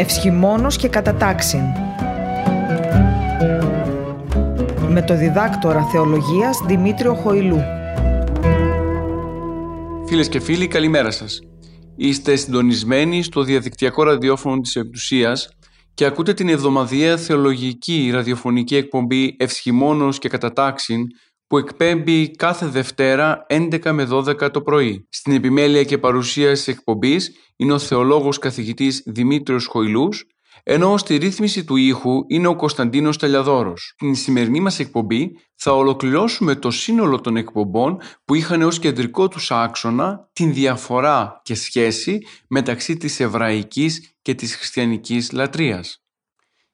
Ευσχημόνος και κατατάξιν με το διδάκτορα θεολογίας Δημήτριο Χοηλού. Φίλες και φίλοι, καλημέρα σας. Είστε συντονισμένοι στο διαδικτυακό ραδιόφωνο της Εκκλησίας και ακούτε την εβδομαδιαία θεολογική ραδιοφωνική εκπομπή Ευσχημόνος και Κατατάξιν που εκπέμπει κάθε Δευτέρα 11 με 12 το πρωί. Στην επιμέλεια και παρουσίαση εκπομπής είναι ο θεολόγος καθηγητής Δημήτριος Χοηλούς ενώ στη ρύθμιση του ήχου είναι ο Κωνσταντίνος Τελιαδόρος. Στην σημερινή μας εκπομπή θα ολοκληρώσουμε το σύνολο των εκπομπών που είχαν ως κεντρικό τους άξονα την διαφορά και σχέση μεταξύ της εβραϊκής και της χριστιανικής λατρείας.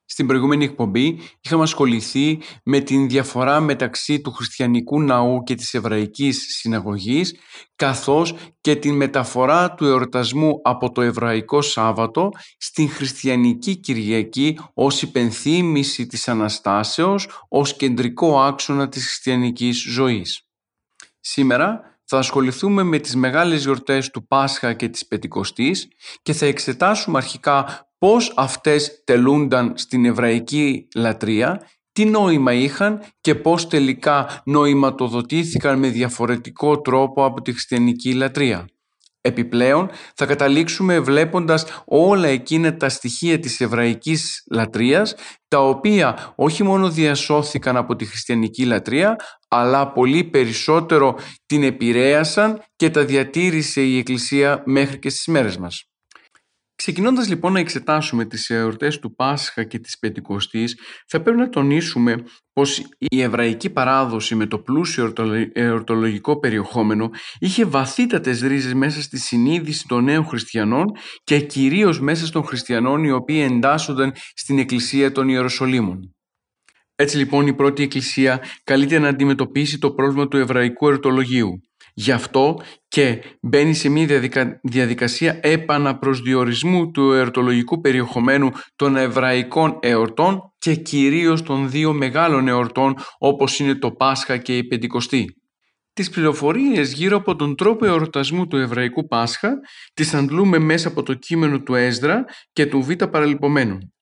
Στην προηγούμενη εκπομπή είχαμε ασχοληθεί με την διαφορά μεταξύ του χριστιανικού ναού και της εβραϊκής συναγωγής καθώς και την μεταφορά του εορτασμού από το εβραϊκό Σάββατο στην χριστιανική Κυριακή ως υπενθύμηση της Αναστάσεως ως κεντρικό άξονα της χριστιανικής ζωής. Σήμερα θα ασχοληθούμε με τις μεγάλες γιορτές του Πάσχα και της Πεντηκοστής και θα εξετάσουμε αρχικά πώς αυτές τελούνταν στην εβραϊκή λατρεία, τι νόημα είχαν και πώς τελικά νοηματοδοτήθηκαν με διαφορετικό τρόπο από τη χριστιανική λατρεία. Επιπλέον θα καταλήξουμε βλέποντας όλα εκείνα τα στοιχεία της εβραϊκής λατρείας τα οποία όχι μόνο διασώθηκαν από τη χριστιανική λατρεία αλλά πολύ περισσότερο την επηρέασαν και τα διατήρησε η Εκκλησία μέχρι και στις μέρες μας. Ξεκινώντας λοιπόν να εξετάσουμε τις εορτές του Πάσχα και της Πεντηκοστής, θα πρέπει να τονίσουμε πως η εβραϊκή παράδοση με το πλούσιο εορτολογικό περιεχόμενο είχε βαθύτατες ρίζες μέσα στη συνείδηση των νέων χριστιανών και κυρίως μέσα των χριστιανών οι οποίοι εντάσσονταν στην Εκκλησία των Ιεροσολύμων. Έτσι λοιπόν η πρώτη Εκκλησία καλείται να αντιμετωπίσει το πρόβλημα του εβραϊκού εορτολογίου. Γι' αυτό και μπαίνει σε μια διαδικασία επαναπροσδιορισμού του εορτολογικού περιεχομένου των εβραϊκών εορτών και κυρίως των δύο μεγάλων εορτών όπως είναι το Πάσχα και η Πεντηκοστή. Τις πληροφορίες γύρω από τον τρόπο εορτασμού του εβραϊκού Πάσχα τις αντλούμε μέσα από το κείμενο του Έσδρα και του Β' Παραλυπωμένων.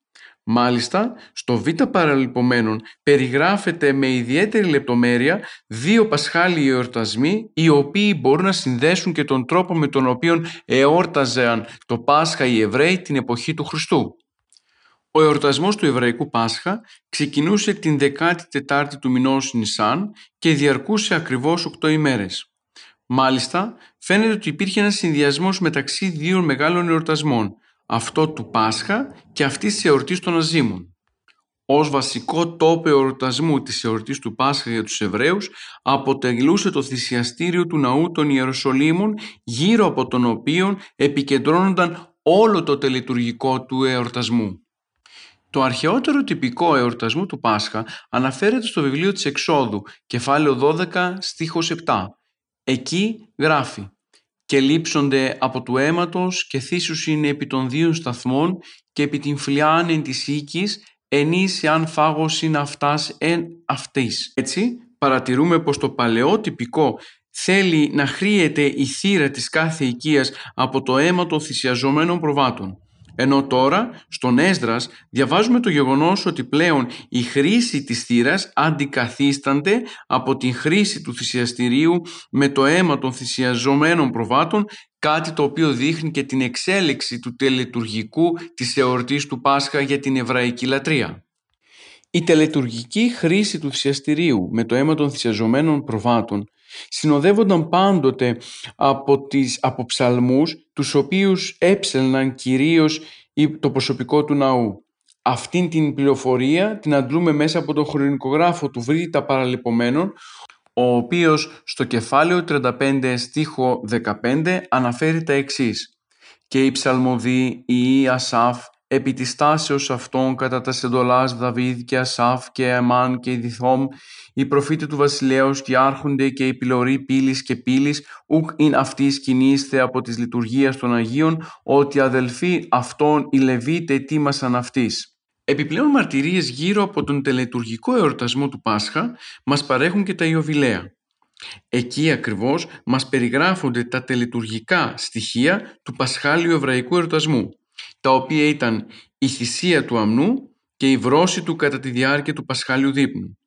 Μάλιστα, στο Β παραλυπωμένων περιγράφεται με ιδιαίτερη λεπτομέρεια δύο πασχάλιοι εορτασμοί οι οποίοι μπορούν να συνδέσουν και τον τρόπο με τον οποίο εόρταζαν το Πάσχα οι Εβραίοι την εποχή του Χριστού. Ο εορτασμός του Εβραϊκού Πάσχα ξεκινούσε την 14η του μηνός Νισάν και διαρκούσε ακριβώς 8 ημέρες. Μάλιστα, φαίνεται ότι υπήρχε ένας συνδυασμός μεταξύ δύο μεγάλων εορτασμών, αυτό του Πάσχα και αυτή της εορτής των Αζήμων. Ως βασικό τόπο εορτασμού της εορτής του Πάσχα για τους Εβραίους αποτελούσε το θυσιαστήριο του ναού των Ιεροσολύμων γύρω από τον οποίο επικεντρώνονταν όλο το τελετουργικό του εορτασμού. Το αρχαιότερο τυπικό εορτασμού του Πάσχα αναφέρεται στο βιβλίο της Εξόδου, κεφάλαιο 12, στίχος 7. Εκεί γράφει και λείψονται από του αίματος και είναι επί των δύο σταθμών και επί την φλιάν εν της οίκης ενής εάν φάγος είναι αυτάς εν αυτής. Έτσι παρατηρούμε πως το παλαιό τυπικό θέλει να χρήεται η θύρα της κάθε οικίας από το αίμα των θυσιαζομένων προβάτων. Ενώ τώρα στον Έσδρας διαβάζουμε το γεγονός ότι πλέον η χρήση της θύρας αντικαθίστανται από την χρήση του θυσιαστηρίου με το αίμα των θυσιαζομένων προβάτων κάτι το οποίο δείχνει και την εξέλιξη του τελετουργικού της εορτής του Πάσχα για την εβραϊκή λατρεία. Η τελετουργική χρήση του θυσιαστηρίου με το αίμα των θυσιαζομένων προβάτων συνοδεύονταν πάντοτε από, τις, από ψαλμούς τους οποίους έψελναν κυρίως το προσωπικό του ναού. Αυτήν την πληροφορία την αντλούμε μέσα από τον χρονικογράφο του Βρύτα Παραλυπωμένων ο οποίος στο κεφάλαιο 35 στίχο 15 αναφέρει τα εξής «Και οι ψαλμοδοί, οι Ασάφ, επί της τάσεως αυτών κατά τα σεντολάς Δαβίδ και Ασάφ και Αμάν και Ιδιθόμ, οι προφήτες του βασιλέως και άρχονται και οι πυλωροί πύλης και πύλης, ουκ ειν αυτοί σκηνήστε από της λειτουργίας των Αγίων, ότι αδελφοί αυτών οι Λεβίτες τίμασαν αυτής. Επιπλέον μαρτυρίες γύρω από τον τελετουργικό εορτασμό του Πάσχα μας παρέχουν και τα Ιωβιλέα. Εκεί ακριβώς μας περιγράφονται τα τελετουργικά στοιχεία του Πασχάλιου Εβραϊκού εορτασμού τα οποία ήταν η θυσία του αμνού και η βρώση του κατά τη διάρκεια του Πασχάλιου δείπνου.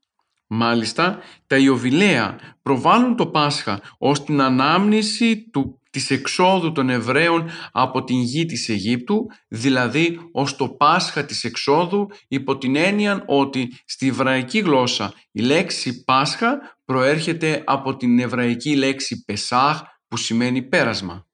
Μάλιστα, τα Ιωβιλέα προβάλλουν το Πάσχα ως την ανάμνηση του, της εξόδου των Εβραίων από την γη της Αιγύπτου, δηλαδή ως το Πάσχα της εξόδου υπό την έννοια ότι στη εβραϊκή γλώσσα η λέξη Πάσχα προέρχεται από την εβραϊκή λέξη Πεσάχ που σημαίνει πέρασμα.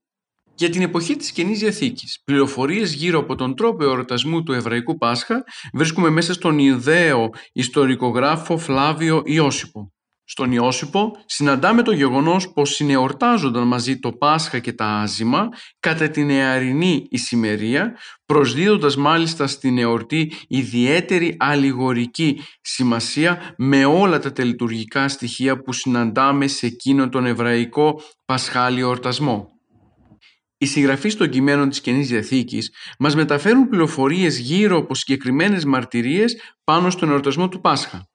Για την εποχή της Καινής Διαθήκης, πληροφορίες γύρω από τον τρόπο εορτασμού του Εβραϊκού Πάσχα βρίσκουμε μέσα στον Ιδαίο ιστορικογράφο Φλάβιο Ιώσυπο. Στον Ιώσυπο συναντάμε το γεγονός πως συνεορτάζονταν μαζί το Πάσχα και τα Άζημα κατά την νεαρινή ησημερία, προσδίδοντας μάλιστα στην εορτή ιδιαίτερη αλληγορική σημασία με όλα τα τελειτουργικά στοιχεία που συναντάμε σε εκείνον τον εβραϊκό πασχάλιο εορτασμό. Οι συγγραφείς των κειμένων της Καινής Διαθήκης μας μεταφέρουν πληροφορίες γύρω από συγκεκριμένες μαρτυρίες πάνω στον εορτασμό του Πάσχα.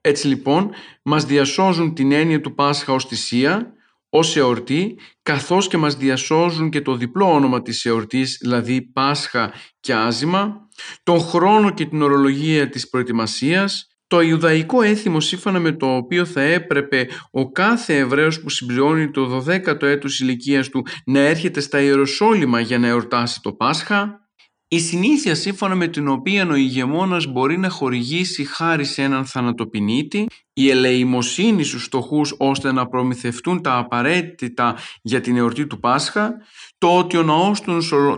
Έτσι λοιπόν μας διασώζουν την έννοια του Πάσχα ως θυσία, ως εορτή, καθώς και μας διασώζουν και το διπλό όνομα της εορτής, δηλαδή Πάσχα και Άζημα, τον χρόνο και την ορολογία της προετοιμασίας, το Ιουδαϊκό έθιμο σύμφωνα με το οποίο θα έπρεπε ο κάθε Εβραίος που συμπληρώνει το 12ο έτος ηλικίας του να έρχεται στα Ιεροσόλυμα για να εορτάσει το Πάσχα, η συνήθεια σύμφωνα με την οποία ο ηγεμόνας μπορεί να χορηγήσει χάρη σε έναν θανατοπινίτη, η ελεημοσύνη στους φτωχούς ώστε να προμηθευτούν τα απαραίτητα για την εορτή του Πάσχα, το ότι ο ναός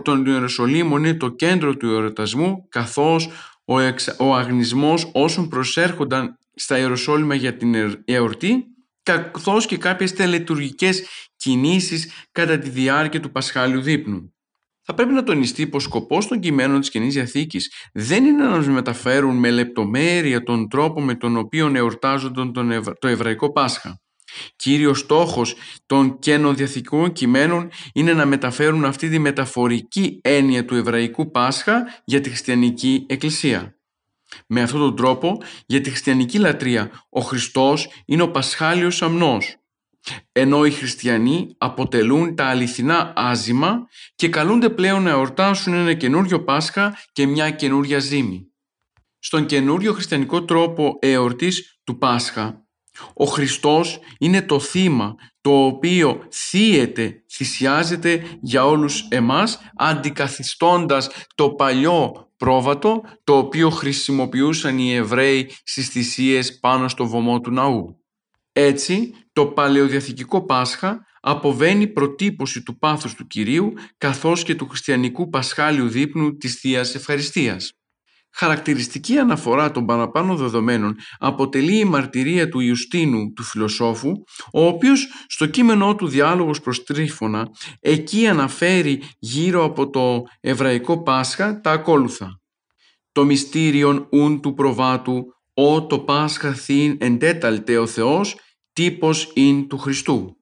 των Ιεροσολύμων είναι το κέντρο του εορτασμού, καθώς ο, εξ, ο αγνισμός όσων προσέρχονταν στα Ιεροσόλυμα για την εορτή καθώς και κάποιες τελετουργικές κινήσεις κατά τη διάρκεια του Πασχάλιου δείπνου. Θα πρέπει να τονιστεί πως σκοπός των κειμένων της Καινής Διαθήκης δεν είναι να μας μεταφέρουν με λεπτομέρεια τον τρόπο με τον οποίο εορτάζονταν το Εβραϊκό Πάσχα. Κύριος στόχος των καινοδιαθηκών κειμένων είναι να μεταφέρουν αυτή τη μεταφορική έννοια του εβραϊκού Πάσχα για τη χριστιανική εκκλησία. Με αυτόν τον τρόπο, για τη χριστιανική λατρεία, ο Χριστός είναι ο Πασχάλιος αμνός, ενώ οι χριστιανοί αποτελούν τα αληθινά άζημα και καλούνται πλέον να εορτάσουν ένα καινούριο Πάσχα και μια καινούρια ζήμη. Στον καινούριο χριστιανικό τρόπο εορτής του Πάσχα, ο Χριστός είναι το θύμα το οποίο θύεται, θυσιάζεται για όλους εμάς αντικαθιστώντας το παλιό πρόβατο το οποίο χρησιμοποιούσαν οι Εβραίοι στις θυσίες πάνω στο βωμό του ναού. Έτσι, το παλαιοδιαθηκικό Πάσχα αποβαίνει προτύπωση του πάθους του Κυρίου καθώς και του χριστιανικού πασχάλιου δείπνου της Θείας Ευχαριστίας. Χαρακτηριστική αναφορά των παραπάνω δεδομένων αποτελεί η μαρτυρία του Ιουστίνου του φιλοσόφου, ο οποίος στο κείμενό του «Διάλογος προς Τρίφωνα» εκεί αναφέρει γύρω από το εβραϊκό Πάσχα τα ακόλουθα. «Το μυστήριον ουν του προβάτου, ο το Πάσχα θύν εντέταλτε ο Θεός, τύπος ειν του Χριστού».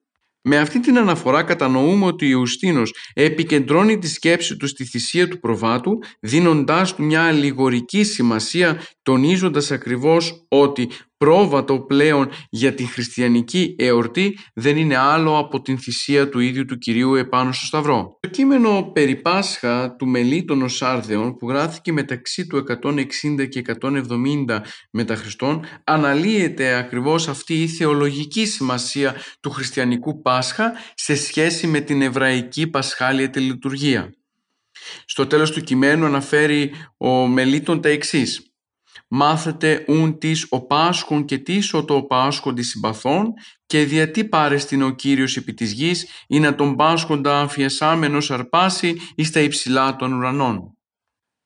Με αυτή την αναφορά κατανοούμε ότι ο Ιουστίνος επικεντρώνει τη σκέψη του στη θυσία του προβάτου δίνοντάς του μια αλληγορική σημασία τονίζοντας ακριβώς ότι πρόβατο πλέον για την χριστιανική εορτή δεν είναι άλλο από την θυσία του ίδιου του Κυρίου επάνω στο Σταυρό. Το κείμενο περί Πάσχα του Μελίτων Σάρδεων που γράφηκε μεταξύ του 160 και 170 μετά Χριστόν αναλύεται ακριβώς αυτή η θεολογική σημασία του χριστιανικού Πάσχα σε σχέση με την εβραϊκή πασχάλια τη λειτουργία. Στο τέλος του κειμένου αναφέρει ο Μελίτων τα εξής μάθετε ούν της ο Πάσχων και της ο το Πάσχον της συμπαθών και διατί πάρεστην ο Κύριος επί της γης ή να τον Πάσχοντα αμφιεσάμενος αρπάσει εις τα υψηλά των ουρανών.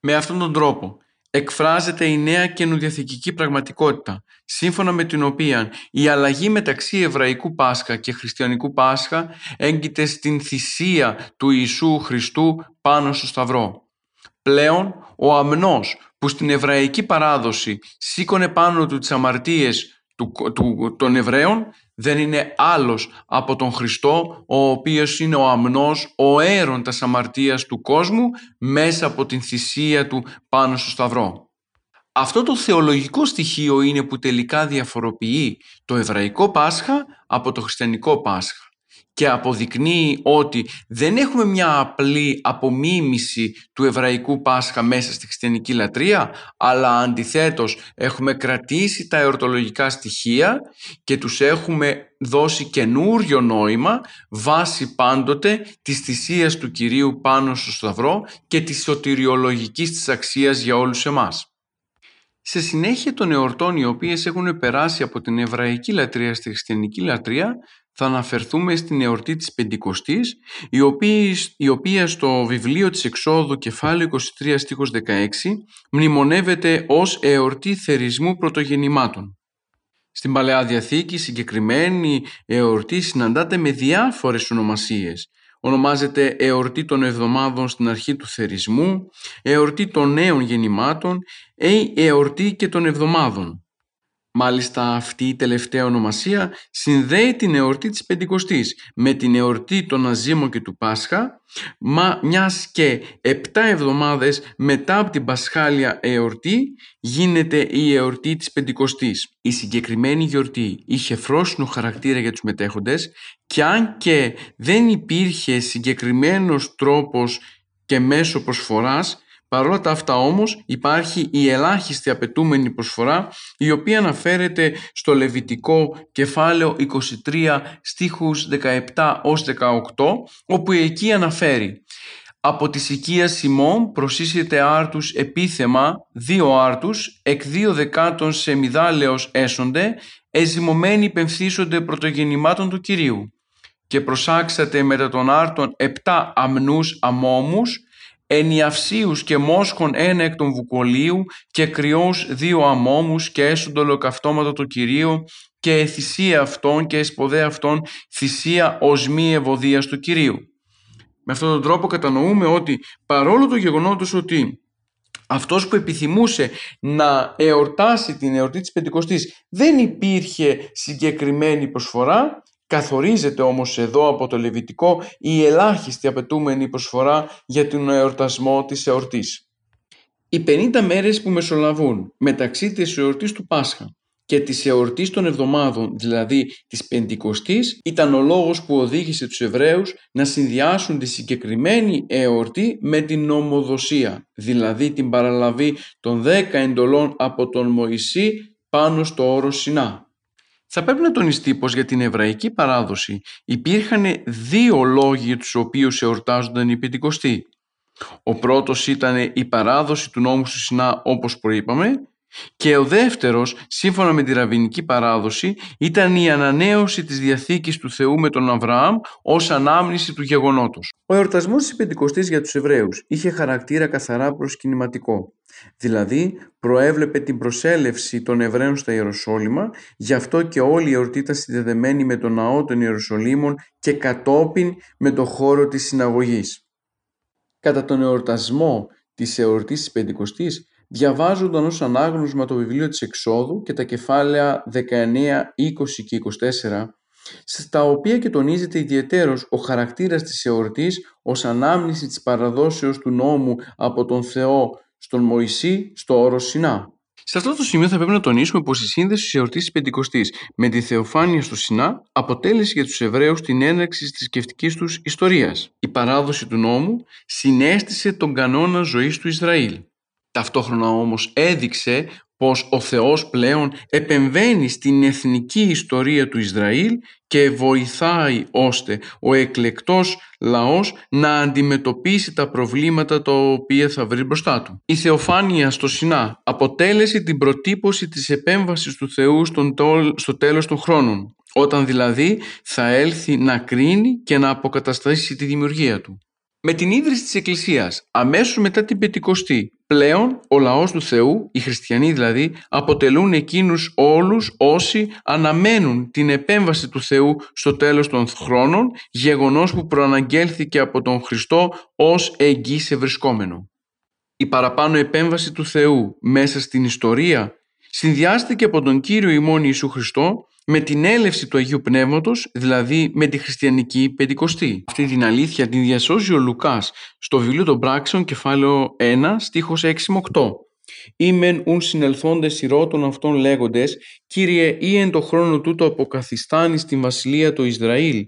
Με αυτόν τον τρόπο εκφράζεται η νέα καινουδιαθηκική πραγματικότητα, σύμφωνα με την οποία η αλλαγή μεταξύ Εβραϊκού Πάσχα και Χριστιανικού Πάσχα έγκυται στην θυσία του Ιησού Χριστού πάνω στο Σταυρό. Πλέον ο αμνός που στην εβραϊκή παράδοση σήκωνε πάνω του τις αμαρτίες του, του, των Εβραίων δεν είναι άλλος από τον Χριστό ο οποίος είναι ο αμνός, ο έρωτας αμαρτίας του κόσμου μέσα από την θυσία του πάνω στο Σταυρό. Αυτό το θεολογικό στοιχείο είναι που τελικά διαφοροποιεί το εβραϊκό Πάσχα από το χριστιανικό Πάσχα. Και αποδεικνύει ότι δεν έχουμε μια απλή απομίμηση του εβραϊκού Πάσχα μέσα στη χριστιανική λατρεία, αλλά αντιθέτως έχουμε κρατήσει τα εορτολογικά στοιχεία και τους έχουμε δώσει καινούριο νόημα βάσει πάντοτε της θυσίας του Κυρίου πάνω στο Σταυρό και της σωτηριολογικής της αξίας για όλους εμάς. Σε συνέχεια των εορτών οι οποίες έχουν περάσει από την εβραϊκή λατρεία στη χριστιανική λατρεία θα αναφερθούμε στην εορτή της Πεντηκοστής η οποία, η οποία στο βιβλίο της Εξόδου κεφάλαιο 23 στίχος 16 μνημονεύεται ως εορτή θερισμού πρωτογεννημάτων. Στην Παλαιά Διαθήκη συγκεκριμένη εορτή συναντάται με διάφορες ονομασίες ονομάζεται εορτή των εβδομάδων στην αρχή του θερισμού, εορτή των νέων γεννημάτων ή εορτή και των εβδομάδων. Μάλιστα αυτή η τελευταία ονομασία συνδέει την εορτή της Πεντηκοστής με την εορτή των Αζήμων και του Πάσχα, μα μιας και επτά εβδομάδες μετά από την Πασχάλια εορτή γίνεται η εορτή της Πεντηκοστής. Η συγκεκριμένη γιορτή είχε φρόσινο χαρακτήρα για τους μετέχοντες και αν και δεν υπήρχε συγκεκριμένος τρόπος και μέσο προσφοράς, Παρόλα τα αυτά όμως υπάρχει η ελάχιστη απαιτούμενη προσφορά η οποία αναφέρεται στο Λεβιτικό κεφάλαιο 23 στίχους 17 ως 18 όπου εκεί αναφέρει «Από τη οικία Σιμών προσίσετε άρτους επίθεμα δύο άρτους εκ δύο δεκάτων σε μηδάλεως έσονται εζημωμένοι πεμφθήσονται πρωτογεννημάτων του Κυρίου. Και προσάξατε μετά των άρτων επτά αμνούς αμόμους ενιαυσίους και μόσχων ένα εκ των βουκολίου και κρυός δύο αμόμους και έσοντο ολοκαυτώματα το Κυρίο και θυσία αυτών και εσποδέ αυτών θυσία ως μη ευωδίας του Κυρίου. Με αυτόν τον τρόπο κατανοούμε ότι παρόλο το γεγονότος ότι αυτός που επιθυμούσε να εορτάσει την εορτή της Πεντηκοστής δεν υπήρχε συγκεκριμένη προσφορά Καθορίζεται όμως εδώ από το Λεβιτικό η ελάχιστη απαιτούμενη προσφορά για τον εορτασμό της εορτής. Οι 50 μέρες που μεσολαβούν μεταξύ της εορτής του Πάσχα και της εορτής των εβδομάδων, δηλαδή της Πεντηκοστής, ήταν ο λόγος που οδήγησε τους Εβραίους να συνδυάσουν τη συγκεκριμένη εορτή με την νομοδοσία, δηλαδή την παραλαβή των 10 εντολών από τον Μωυσή πάνω στο όρο Σινά. Θα πρέπει να τονιστεί πως για την εβραϊκή παράδοση υπήρχαν δύο λόγοι για τους οποίους εορτάζονταν οι Πεντηκοστοί. Ο πρώτος ήταν η παράδοση του νόμου του Σινά όπως προείπαμε και ο δεύτερος, σύμφωνα με τη ραβινική παράδοση, ήταν η ανανέωση της Διαθήκης του Θεού με τον Αβραάμ ως ανάμνηση του γεγονότος. Ο εορτασμός της Πεντηκοστής για τους Εβραίους είχε χαρακτήρα καθαρά προσκυνηματικό. Δηλαδή προέβλεπε την προσέλευση των Εβραίων στα Ιεροσόλυμα, γι' αυτό και όλη η εορτή ήταν συνδεδεμένη με τον ναό των Ιεροσολύμων και κατόπιν με το χώρο της συναγωγής. Κατά τον εορτασμό της εορτής της Πεντηκοστής διαβάζονταν ως ανάγνωσμα το βιβλίο της Εξόδου και τα κεφάλαια 19, 20 και 24 στα οποία και τονίζεται ιδιαιτέρως ο χαρακτήρας της εορτής ως ανάμνηση της παραδόσεως του νόμου από τον Θεό στον Μωυσή στο όρος Σινά. Σε αυτό το σημείο θα πρέπει να τονίσουμε πως η σύνδεση της εορτής της Πεντηκοστής με τη θεοφάνεια στο Σινά αποτέλεσε για τους Εβραίους την έναρξη της θρησκευτικής τους ιστορίας. Η παράδοση του νόμου συνέστησε τον κανόνα ζωής του Ισραήλ. Ταυτόχρονα όμως έδειξε πως ο Θεός πλέον επεμβαίνει στην εθνική ιστορία του Ισραήλ και βοηθάει ώστε ο εκλεκτός λαός να αντιμετωπίσει τα προβλήματα τα οποία θα βρει μπροστά του. Η θεοφάνεια στο Σινά αποτέλεσε την προτύπωση της επέμβασης του Θεού στο τέλος των χρόνων, όταν δηλαδή θα έλθει να κρίνει και να αποκαταστήσει τη δημιουργία του. Με την ίδρυση της Εκκλησίας, αμέσως μετά την Πεντηκοστή, πλέον ο λαός του Θεού, οι χριστιανοί δηλαδή, αποτελούν εκείνους όλους όσοι αναμένουν την επέμβαση του Θεού στο τέλος των χρόνων, γεγονός που προαναγγέλθηκε από τον Χριστό ως εγγύς ευρισκόμενο. Η παραπάνω επέμβαση του Θεού μέσα στην ιστορία συνδυάστηκε από τον Κύριο ημών Ιησού Χριστό με την έλευση του Αγίου Πνεύματος, δηλαδή με τη χριστιανική πεντηκοστή. Αυτή την αλήθεια την διασώζει ο Λουκάς στο βιβλίο των πράξεων κεφάλαιο 1 στίχος 6 με 8. Ήμεν ουν συνελθόντες ηρώτων αυτών λέγοντες «Κύριε, ή εν το χρόνο τούτο αποκαθιστάνεις στην βασιλεία του Ισραήλ»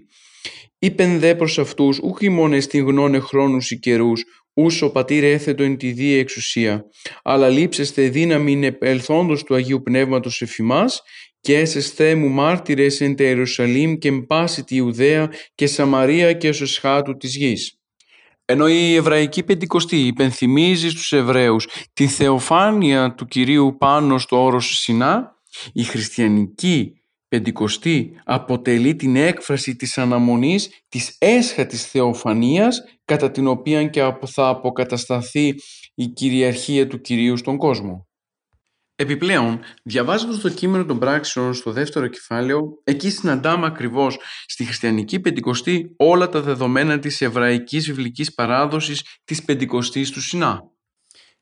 Είπεν δε προς αυτούς, ούχ ημών εστιν γνώνε χρόνους ή καιρούς, ούς ο πατήρ έθετο εν τη δία εξουσία, αλλά λείψεστε δύναμη επελθόντος του Αγίου Πνεύματος εφημάς και έσεσθε μου μάρτυρες εν τε Ιερουσαλήμ και εν πάση τη Ιουδαία και Σαμαρία και ως εσχάτου της γης. Ενώ η Εβραϊκή Πεντηκοστή υπενθυμίζει στους Εβραίους τη θεοφάνεια του Κυρίου πάνω στο όρος Σινά, η χριστιανική Πεντηκοστή αποτελεί την έκφραση της αναμονής της έσχατης θεοφανίας κατά την οποία και θα αποκατασταθεί η κυριαρχία του Κυρίου στον κόσμο. Επιπλέον, διαβάζοντας το κείμενο των πράξεων στο δεύτερο κεφάλαιο, εκεί συναντάμε ακριβώς στη χριστιανική πεντηκοστή όλα τα δεδομένα της εβραϊκής βιβλικής παράδοσης της πεντηκοστής του Σινά.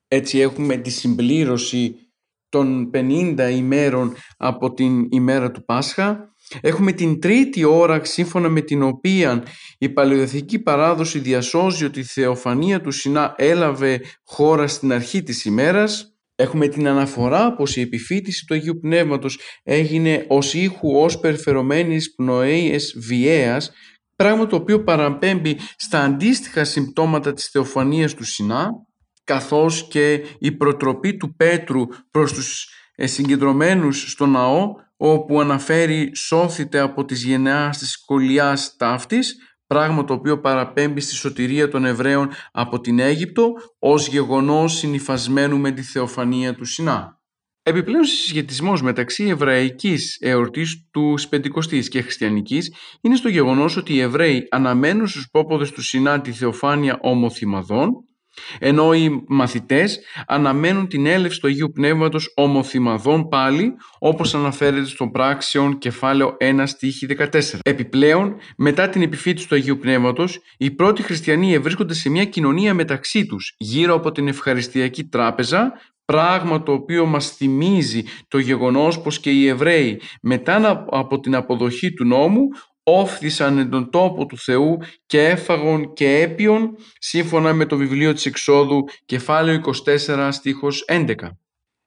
Έτσι έχουμε τη συμπλήρωση των 50 ημέρων από την ημέρα του Πάσχα. Έχουμε την τρίτη ώρα σύμφωνα με την οποία η παλαιοδεθική παράδοση διασώζει ότι η θεοφανία του Σινά έλαβε χώρα στην αρχή της ημέρας Έχουμε την αναφορά πως η επιφύτηση του Αγίου Πνεύματος έγινε ως ήχου ως περιφερωμένης πνοέιες βιαίας, πράγμα το οποίο παραπέμπει στα αντίστοιχα συμπτώματα της θεοφανίας του Σινά, καθώς και η προτροπή του Πέτρου προς τους συγκεντρωμένους στο ναό, όπου αναφέρει «σώθητε από τις γενεάς της σκολιάς ταύτης», πράγμα το οποίο παραπέμπει στη σωτηρία των Εβραίων από την Αίγυπτο ως γεγονός συνυφασμένου με τη θεοφανία του Σινά. Επιπλέον συσχετισμός μεταξύ εβραϊκής εορτής τους Πεντηκοστής και χριστιανικής είναι στο γεγονός ότι οι Εβραίοι αναμένουν στους πόποδες του Σινά τη θεοφάνεια ομοθυμαδών ενώ οι μαθητές αναμένουν την έλευση του Αγίου Πνεύματος ομοθυμαδών πάλι, όπως αναφέρεται στο πράξεων κεφάλαιο 1 στίχη 14. Επιπλέον, μετά την επιφύτηση του Αγίου Πνεύματος, οι πρώτοι χριστιανοί ευρίσκονται σε μια κοινωνία μεταξύ τους, γύρω από την ευχαριστιακή τράπεζα, πράγμα το οποίο μας θυμίζει το γεγονός πως και οι Εβραίοι μετά από την αποδοχή του νόμου όφθησαν εν τον τόπο του Θεού και έφαγον και έπιον σύμφωνα με το βιβλίο της Εξόδου κεφάλαιο 24 στίχος 11.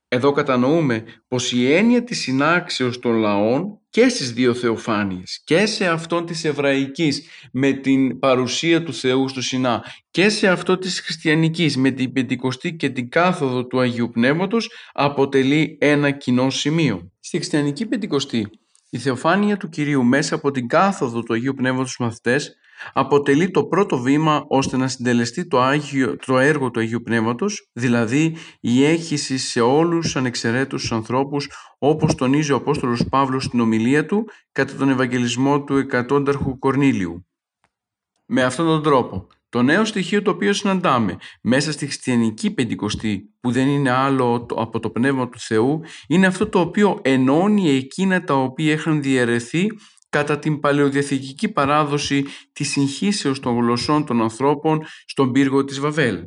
Εδώ κατανοούμε πως η έννοια της συνάξεως των λαών και στις δύο θεοφάνειες και σε αυτό της εβραϊκής με την παρουσία του Θεού στο Σινά και σε αυτό της χριστιανικής με την πεντηκοστή και την κάθοδο του Αγίου Πνεύματος αποτελεί ένα κοινό σημείο. Στη χριστιανική πεντηκοστή η θεοφάνεια του Κυρίου μέσα από την κάθοδο του Αγίου Πνεύματος στους μαθητές αποτελεί το πρώτο βήμα ώστε να συντελεστεί το, Άγιο, το έργο του Αγίου Πνεύματος, δηλαδή η έχηση σε όλους τους ανεξαιρέτους τους ανθρώπους όπως τονίζει ο Απόστολος Παύλος στην ομιλία του κατά τον Ευαγγελισμό του εκατόνταρχου Κορνήλιου. Με αυτόν τον τρόπο το νέο στοιχείο το οποίο συναντάμε μέσα στη χριστιανική πεντηκοστή που δεν είναι άλλο από το Πνεύμα του Θεού είναι αυτό το οποίο ενώνει εκείνα τα οποία έχουν διαιρεθεί κατά την παλαιοδιαθηκική παράδοση της συγχύσεως των γλωσσών των ανθρώπων στον πύργο της Βαβέλ.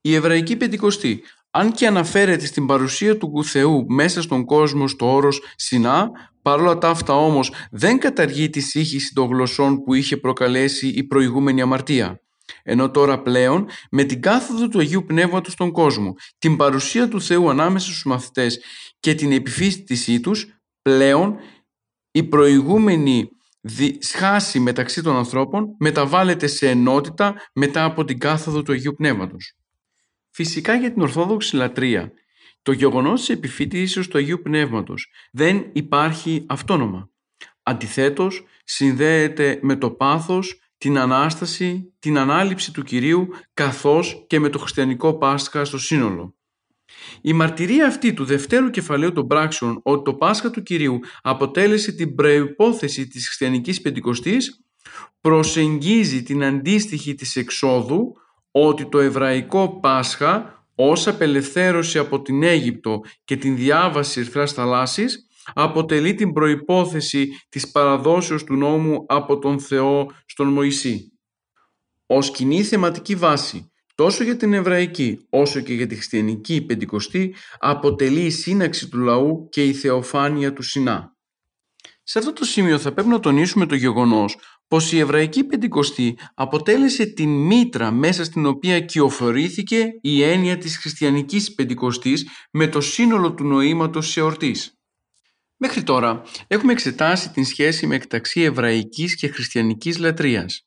Η Εβραϊκή Πεντηκοστή, αν και αναφέρεται στην παρουσία του Θεού μέσα στον κόσμο στο όρος Σινά, Παρόλα τα αυτά όμως δεν καταργεί τη σύγχυση των γλωσσών που είχε προκαλέσει η προηγούμενη αμαρτία. Ενώ τώρα πλέον με την κάθοδο του Αγίου Πνεύματος στον κόσμο, την παρουσία του Θεού ανάμεσα στους μαθητές και την επιφύστησή τους, πλέον η προηγούμενη σχάση μεταξύ των ανθρώπων μεταβάλλεται σε ενότητα μετά από την κάθοδο του Αγίου Πνεύματος. Φυσικά για την Ορθόδοξη λατρεία το γεγονός της επιφύτησης του Αγίου Πνεύματος δεν υπάρχει αυτόνομα. Αντιθέτως, συνδέεται με το πάθος, την Ανάσταση, την Ανάληψη του Κυρίου, καθώς και με το χριστιανικό Πάσχα στο σύνολο. Η μαρτυρία αυτή του δευτέρου κεφαλαίου των πράξεων ότι το Πάσχα του Κυρίου αποτέλεσε την προϋπόθεση της χριστιανικής πεντηκοστής προσεγγίζει την αντίστοιχη της εξόδου ότι το εβραϊκό Πάσχα ως απελευθέρωση από την Αίγυπτο και την διάβαση ερθράς θαλάσσης αποτελεί την προϋπόθεση της παραδόσεως του νόμου από τον Θεό στον Μωυσή. Ως κοινή θεματική βάση τόσο για την Εβραϊκή όσο και για τη Χριστιανική Πεντηκοστή αποτελεί η σύναξη του λαού και η θεοφάνεια του Σινά. Σε αυτό το σημείο θα πρέπει να τονίσουμε το γεγονός πως η Εβραϊκή Πεντηκοστή αποτέλεσε την μήτρα μέσα στην οποία κυοφορήθηκε η έννοια της χριστιανικής Πεντηκοστής με το σύνολο του νοήματος εορτής. Μέχρι τώρα έχουμε εξετάσει την σχέση μεταξύ εβραϊκής και χριστιανικής λατρείας.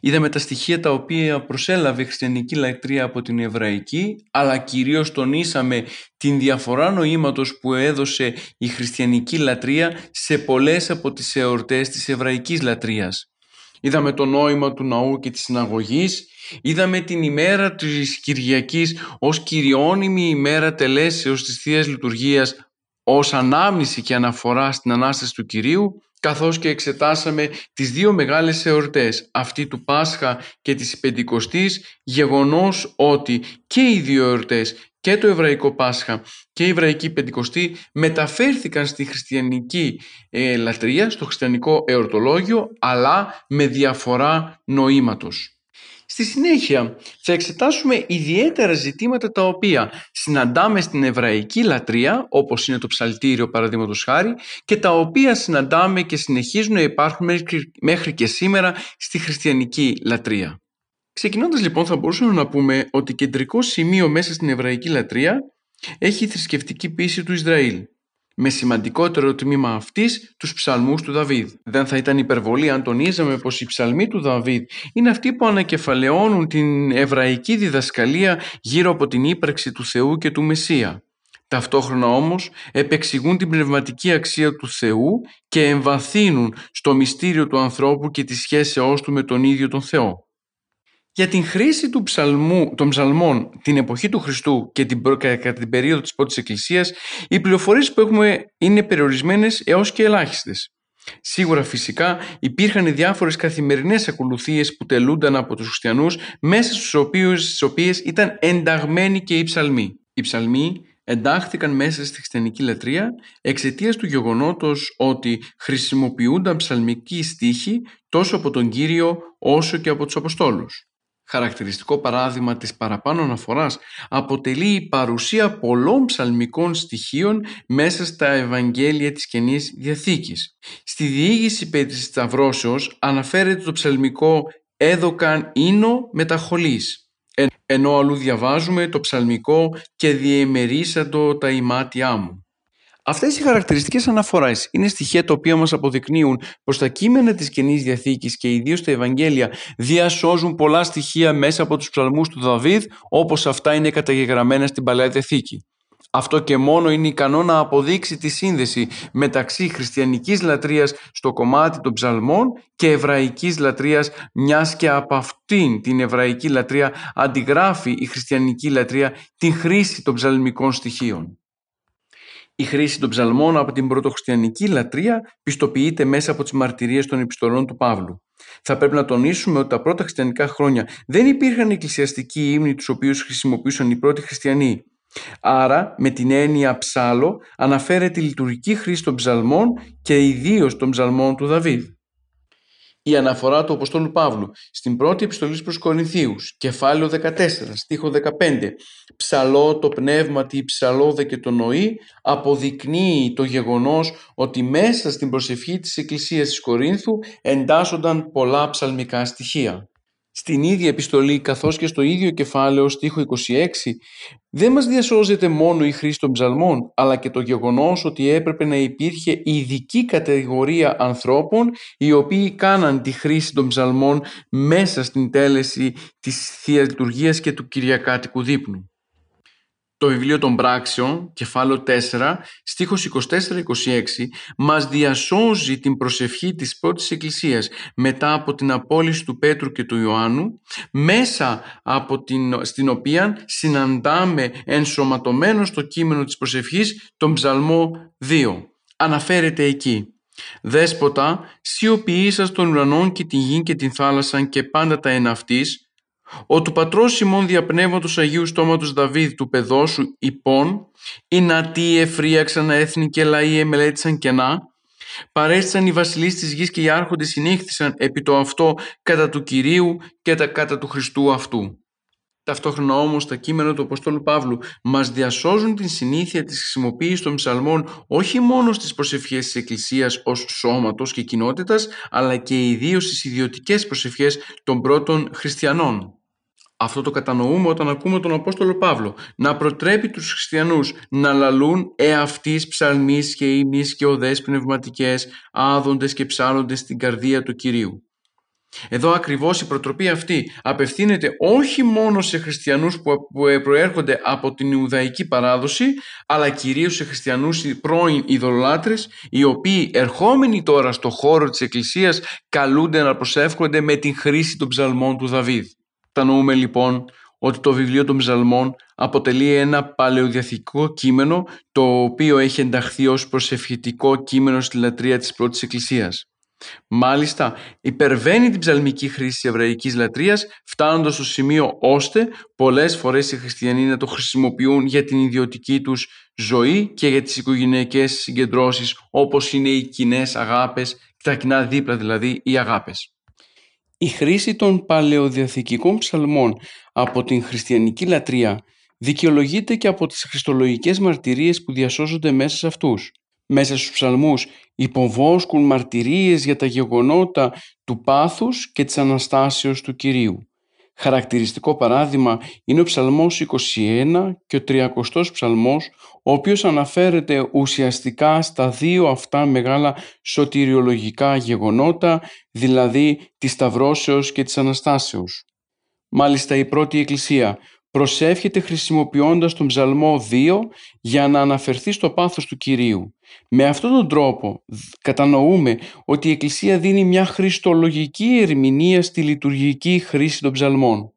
Είδαμε τα στοιχεία τα οποία προσέλαβε η χριστιανική λατρεία από την εβραϊκή, αλλά κυρίως τονίσαμε την διαφορά νοήματος που έδωσε η χριστιανική λατρεία σε πολλές από τις εορτές της εβραϊκής λατρείας. Είδαμε το νόημα του ναού και της συναγωγής, είδαμε την ημέρα της Κυριακής ως κυριώνυμη ημέρα τελέσεως της Θείας Λειτουργίας ως ανάμνηση και αναφορά στην Ανάσταση του Κυρίου καθώς και εξετάσαμε τις δύο μεγάλες εορτές, αυτή του Πάσχα και της Πεντηκοστής, γεγονός ότι και οι δύο εορτές, και το Εβραϊκό Πάσχα και η Εβραϊκή Πεντηκοστή μεταφέρθηκαν στη χριστιανική ε, λατρεία, στο χριστιανικό εορτολόγιο, αλλά με διαφορά νοήματος. Στη συνέχεια θα εξετάσουμε ιδιαίτερα ζητήματα τα οποία συναντάμε στην εβραϊκή λατρεία, όπως είναι το ψαλτήριο παραδείγματος χάρη, και τα οποία συναντάμε και συνεχίζουν να υπάρχουν μέχρι και σήμερα στη χριστιανική λατρεία. Ξεκινώντας λοιπόν θα μπορούσαμε να πούμε ότι κεντρικό σημείο μέσα στην εβραϊκή λατρεία έχει η θρησκευτική πίστη του Ισραήλ με σημαντικότερο τμήμα αυτής τους ψαλμούς του Δαβίδ. Δεν θα ήταν υπερβολή αν τονίζαμε πως οι ψαλμοί του Δαβίδ είναι αυτοί που ανακεφαλαιώνουν την εβραϊκή διδασκαλία γύρω από την ύπαρξη του Θεού και του Μεσσία. Ταυτόχρονα όμως επεξηγούν την πνευματική αξία του Θεού και εμβαθύνουν στο μυστήριο του ανθρώπου και τη σχέσεώς του με τον ίδιο τον Θεό. Για την χρήση του ψαλμού, των ψαλμών την εποχή του Χριστού και την, κατά την περίοδο της πρώτης εκκλησίας, οι πληροφορίες που έχουμε είναι περιορισμένες έως και ελάχιστες. Σίγουρα φυσικά υπήρχαν διάφορες καθημερινές ακολουθίες που τελούνταν από τους χριστιανούς μέσα στους οποίους, στις οποίες ήταν ενταγμένοι και οι ψαλμοί. Οι ψαλμοί εντάχθηκαν μέσα στη χριστιανική λατρεία εξαιτίας του γεγονότος ότι χρησιμοποιούνταν ψαλμικοί στίχοι τόσο από τον Κύριο όσο και από τους Αποστόλους. Χαρακτηριστικό παράδειγμα της παραπάνω αναφοράς αποτελεί η παρουσία πολλών ψαλμικών στοιχείων μέσα στα Ευαγγέλια της Καινής Διαθήκης. Στη διήγηση περί της Σταυρώσεως αναφέρεται το ψαλμικό «έδωκαν ίνο μεταχολής», ενώ αλλού διαβάζουμε το ψαλμικό «και διεμερίσαντο τα ημάτια μου». Αυτές οι χαρακτηριστικές αναφορές είναι στοιχεία τα οποία μας αποδεικνύουν πως τα κείμενα της Καινής Διαθήκης και ιδίως τα Ευαγγέλια διασώζουν πολλά στοιχεία μέσα από τους ψαλμούς του Δαβίδ όπως αυτά είναι καταγεγραμμένα στην Παλαιά Διαθήκη. Αυτό και μόνο είναι ικανό να αποδείξει τη σύνδεση μεταξύ χριστιανικής λατρείας στο κομμάτι των ψαλμών και εβραϊκής λατρείας μιας και από αυτήν την εβραϊκή λατρεία αντιγράφει η χριστιανική λατρεία την χρήση των ψαλμικών στοιχείων. Η χρήση των ψαλμών από την πρωτοχριστιανική λατρεία πιστοποιείται μέσα από τις μαρτυρίες των επιστολών του Παύλου. Θα πρέπει να τονίσουμε ότι τα πρώτα χριστιανικά χρόνια δεν υπήρχαν εκκλησιαστικοί ύμνοι τους οποίους χρησιμοποιούσαν οι πρώτοι χριστιανοί. Άρα, με την έννοια ψάλο, αναφέρεται η λειτουργική χρήση των ψαλμών και ιδίως των ψαλμών του Δαβίδ η αναφορά του Αποστόλου Παύλου. Στην πρώτη επιστολή προς Κορινθίους, κεφάλαιο 14, στίχο 15, ψαλό το πνεύμα τη ψαλόδε και το νοή, αποδεικνύει το γεγονός ότι μέσα στην προσευχή της Εκκλησίας της Κορίνθου εντάσσονταν πολλά ψαλμικά στοιχεία στην ίδια επιστολή καθώς και στο ίδιο κεφάλαιο στίχο 26 δεν μας διασώζεται μόνο η χρήση των ψαλμών αλλά και το γεγονός ότι έπρεπε να υπήρχε ειδική κατηγορία ανθρώπων οι οποίοι κάναν τη χρήση των ψαλμών μέσα στην τέλεση της Θείας Λειτουργίας και του Κυριακάτικου Δείπνου. Το βιβλίο των πράξεων, κεφάλαιο 4, στίχος 24-26, μας διασώζει την προσευχή της πρώτης εκκλησίας μετά από την απόλυση του Πέτρου και του Ιωάννου, μέσα από την, στην οποία συναντάμε ενσωματωμένο στο κείμενο της προσευχής τον ψαλμό 2. Αναφέρεται εκεί. Δέσποτα, σιωποιήσας των ουρανών και την γη και την θάλασσα και πάντα τα εναυτής, ο του πατρός ημών διαπνεύματος Αγίου Στόματος Δαβίδ του παιδόσου υπόν, οι νατοί εφρίαξαν έθνη και λαοί εμελέτησαν κενά, παρέστησαν οι βασιλείς της γης και οι άρχοντες συνήχθησαν επί το αυτό κατά του Κυρίου και τα κατά του Χριστού αυτού. Ταυτόχρονα όμως τα κείμενα του Αποστόλου Παύλου μας διασώζουν την συνήθεια της χρησιμοποίησης των ψαλμών όχι μόνο στις προσευχές της Εκκλησίας ως σώματος και κοινότητας αλλά και ιδίως στις ιδιωτικές προσευχές των πρώτων χριστιανών. Αυτό το κατανοούμε όταν ακούμε τον Απόστολο Παύλο να προτρέπει τους χριστιανούς να λαλούν εαυτείς ψαλμείς και ύμνης και οδές πνευματικές, άδοντες και ψάλλοντες στην καρδία του Κυρίου. Εδώ ακριβώς η προτροπή αυτή απευθύνεται όχι μόνο σε χριστιανούς που προέρχονται από την Ιουδαϊκή παράδοση αλλά κυρίως σε χριστιανούς πρώην ειδωλάτρες οι οποίοι ερχόμενοι τώρα στο χώρο της Εκκλησίας καλούνται να προσεύχονται με την χρήση των ψαλμών του Δαβίδ. Κατανοούμε λοιπόν ότι το βιβλίο των ψαλμών αποτελεί ένα παλαιοδιαθηκικό κείμενο το οποίο έχει ενταχθεί ως προσευχητικό κείμενο στη λατρεία της πρώτης εκκλησίας. Μάλιστα, υπερβαίνει την ψαλμική χρήση της εβραϊκής λατρείας, φτάνοντας στο σημείο ώστε πολλές φορές οι χριστιανοί να το χρησιμοποιούν για την ιδιωτική τους ζωή και για τις οικογενειακές συγκεντρώσεις, όπως είναι οι κοινές αγάπες, τα κοινά δίπλα δηλαδή οι αγάπες. Η χρήση των παλαιοδιαθηκικών ψαλμών από την χριστιανική λατρεία δικαιολογείται και από τις χριστολογικές μαρτυρίες που διασώζονται μέσα σε αυτούς. Μέσα στους ψαλμούς υποβόσκουν μαρτυρίες για τα γεγονότα του πάθους και της Αναστάσεως του Κυρίου. Χαρακτηριστικό παράδειγμα είναι ο ψαλμός 21 και ο 30 ψαλμός, ο οποίος αναφέρεται ουσιαστικά στα δύο αυτά μεγάλα σωτηριολογικά γεγονότα, δηλαδή της Σταυρώσεως και της Αναστάσεως. Μάλιστα η πρώτη εκκλησία προσεύχεται χρησιμοποιώντας τον ψαλμό 2 για να αναφερθεί στο πάθος του Κυρίου. Με αυτόν τον τρόπο κατανοούμε ότι η Εκκλησία δίνει μια χριστολογική ερμηνεία στη λειτουργική χρήση των ψαλμών.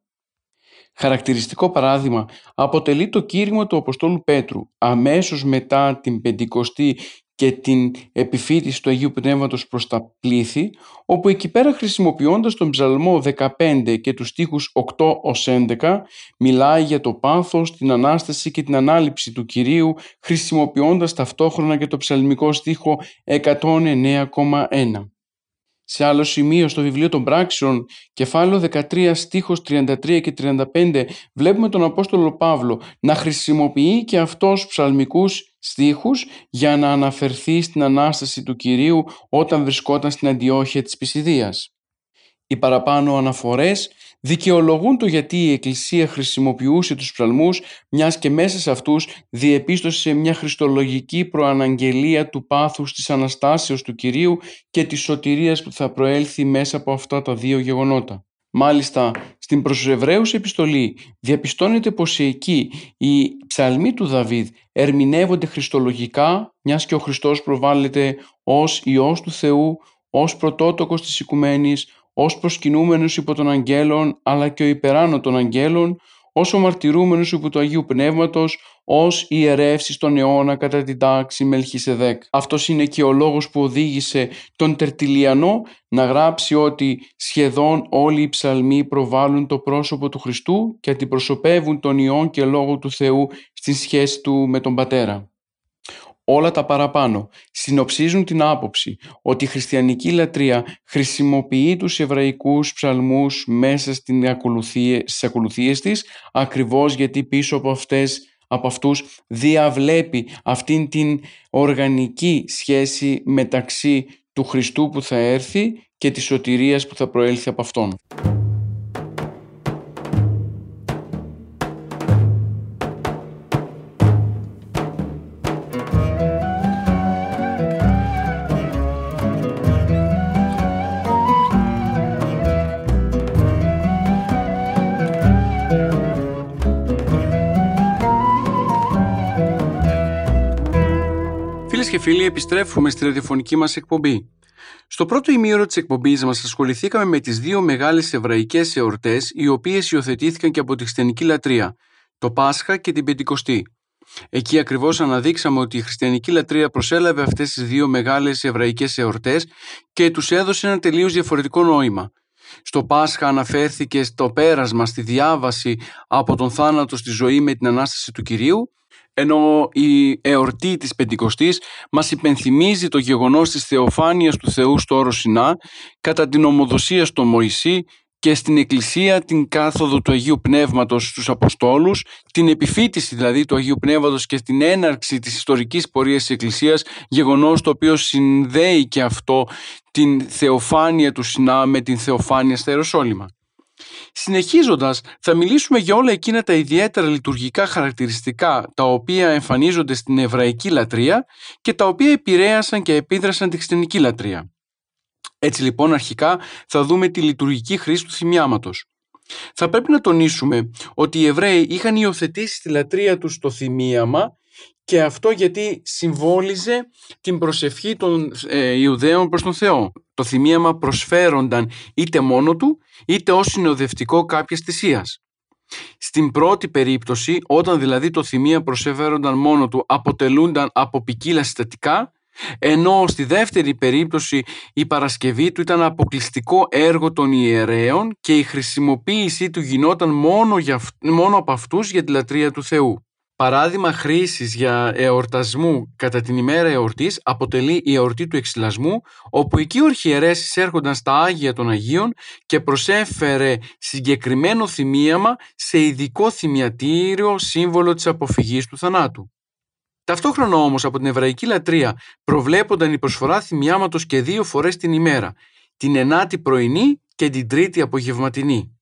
Χαρακτηριστικό παράδειγμα αποτελεί το κήρυγμα του Αποστόλου Πέτρου αμέσως μετά την Πεντηκοστή και την επιφύτηση του Αγίου Πνεύματος προς τα πλήθη, όπου εκεί πέρα χρησιμοποιώντας τον ψαλμό 15 και τους στίχους 8 ως 11, μιλάει για το πάθος, την Ανάσταση και την Ανάληψη του Κυρίου, χρησιμοποιώντας ταυτόχρονα και το ψαλμικό στίχο 109,1. Σε άλλο σημείο στο βιβλίο των πράξεων, κεφάλαιο 13 στίχος 33 και 35, βλέπουμε τον Απόστολο Παύλο να χρησιμοποιεί και αυτός ψαλμικούς στίχους για να αναφερθεί στην Ανάσταση του Κυρίου όταν βρισκόταν στην Αντιόχεια της Πισιδίας. Οι παραπάνω αναφορές δικαιολογούν το γιατί η Εκκλησία χρησιμοποιούσε τους ψαλμούς μιας και μέσα σε αυτούς διεπίστωσε μια χριστολογική προαναγγελία του πάθους της Αναστάσεως του Κυρίου και της σωτηρίας που θα προέλθει μέσα από αυτά τα δύο γεγονότα. Μάλιστα, στην προς επιστολή διαπιστώνεται πως εκεί οι ψαλμοί του Δαβίδ ερμηνεύονται χριστολογικά, μιας και ο Χριστός προβάλλεται ως Υιός του Θεού, ως πρωτότοκος της οικουμένης, ως προσκυνούμενος υπό των αγγέλων αλλά και ο υπεράνω των αγγέλων, ως ο μαρτυρούμενος υπό του Αγίου Πνεύματος, ως ιερεύσεις στον αιώνα κατά την τάξη Μελχισεδέκ. Αυτός είναι και ο λόγος που οδήγησε τον Τερτιλιανό να γράψει ότι σχεδόν όλοι οι ψαλμοί προβάλλουν το πρόσωπο του Χριστού και αντιπροσωπεύουν τον Υιόν και Λόγο του Θεού στη σχέση του με τον Πατέρα όλα τα παραπάνω συνοψίζουν την άποψη ότι η χριστιανική λατρεία χρησιμοποιεί τους εβραϊκούς ψαλμούς μέσα στην ακολουθία, στις ακολουθίες της ακριβώς γιατί πίσω από αυτές από αυτούς διαβλέπει αυτήν την οργανική σχέση μεταξύ του Χριστού που θα έρθει και της σωτηρίας που θα προέλθει από Αυτόν. Φίλοι, επιστρέφουμε στη ραδιοφωνική μας εκπομπή. Στο πρώτο ημίωρο της εκπομπής μας ασχοληθήκαμε με τις δύο μεγάλες εβραϊκές εορτές οι οποίες υιοθετήθηκαν και από τη χριστιανική λατρεία, το Πάσχα και την Πεντηκοστή. Εκεί ακριβώς αναδείξαμε ότι η χριστιανική λατρεία προσέλαβε αυτές τις δύο μεγάλες εβραϊκές εορτές και τους έδωσε ένα τελείως διαφορετικό νόημα. Στο Πάσχα αναφέρθηκε στο πέρασμα, στη διάβαση από τον θάνατο στη ζωή με την Ανάσταση του Κυρίου ενώ η εορτή της Πεντηκοστής μας υπενθυμίζει το γεγονός της θεοφάνειας του Θεού στο όρο Σινά κατά την ομοδοσία στο Μωυσή και στην Εκκλησία την κάθοδο του Αγίου Πνεύματος στους Αποστόλους, την επιφύτηση δηλαδή του Αγίου Πνεύματος και την έναρξη της ιστορικής πορείας της Εκκλησίας, γεγονός το οποίο συνδέει και αυτό την θεοφάνεια του Σινά με την θεοφάνεια στα Ιεροσόλυμα. Συνεχίζοντας, θα μιλήσουμε για όλα εκείνα τα ιδιαίτερα λειτουργικά χαρακτηριστικά τα οποία εμφανίζονται στην εβραϊκή λατρεία και τα οποία επηρέασαν και επίδρασαν τη χριστιανική λατρεία. Έτσι λοιπόν αρχικά θα δούμε τη λειτουργική χρήση του θυμιάματος. Θα πρέπει να τονίσουμε ότι οι Εβραίοι είχαν υιοθετήσει τη λατρεία τους στο θυμίαμα και αυτό γιατί συμβόλιζε την προσευχή των ε, Ιουδαίων προς τον Θεό. Το θυμίαμα προσφέρονταν είτε μόνο του είτε ως συνοδευτικό κάποιες θυσίας. Στην πρώτη περίπτωση, όταν δηλαδή το θυμία προσφέρονταν μόνο του αποτελούνταν από ποικίλα συστατικά, ενώ στη δεύτερη περίπτωση η Παρασκευή του ήταν αποκλειστικό έργο των ιερέων και η χρησιμοποίησή του γινόταν μόνο, για, μόνο από αυτούς για τη λατρεία του Θεού. Παράδειγμα χρήσης για εορτασμού κατά την ημέρα εορτής αποτελεί η εορτή του εξυλασμού, όπου εκεί ο αρχιερέας εισέρχονταν στα Άγια των Αγίων και προσέφερε συγκεκριμένο θυμίαμα σε ειδικό θυμιατήριο σύμβολο της αποφυγής του θανάτου. Ταυτόχρονα όμως από την εβραϊκή λατρεία προβλέπονταν η προσφορά θυμιάματος και δύο φορές την ημέρα, την ενάτη πρωινή και την τρίτη απογευματινή.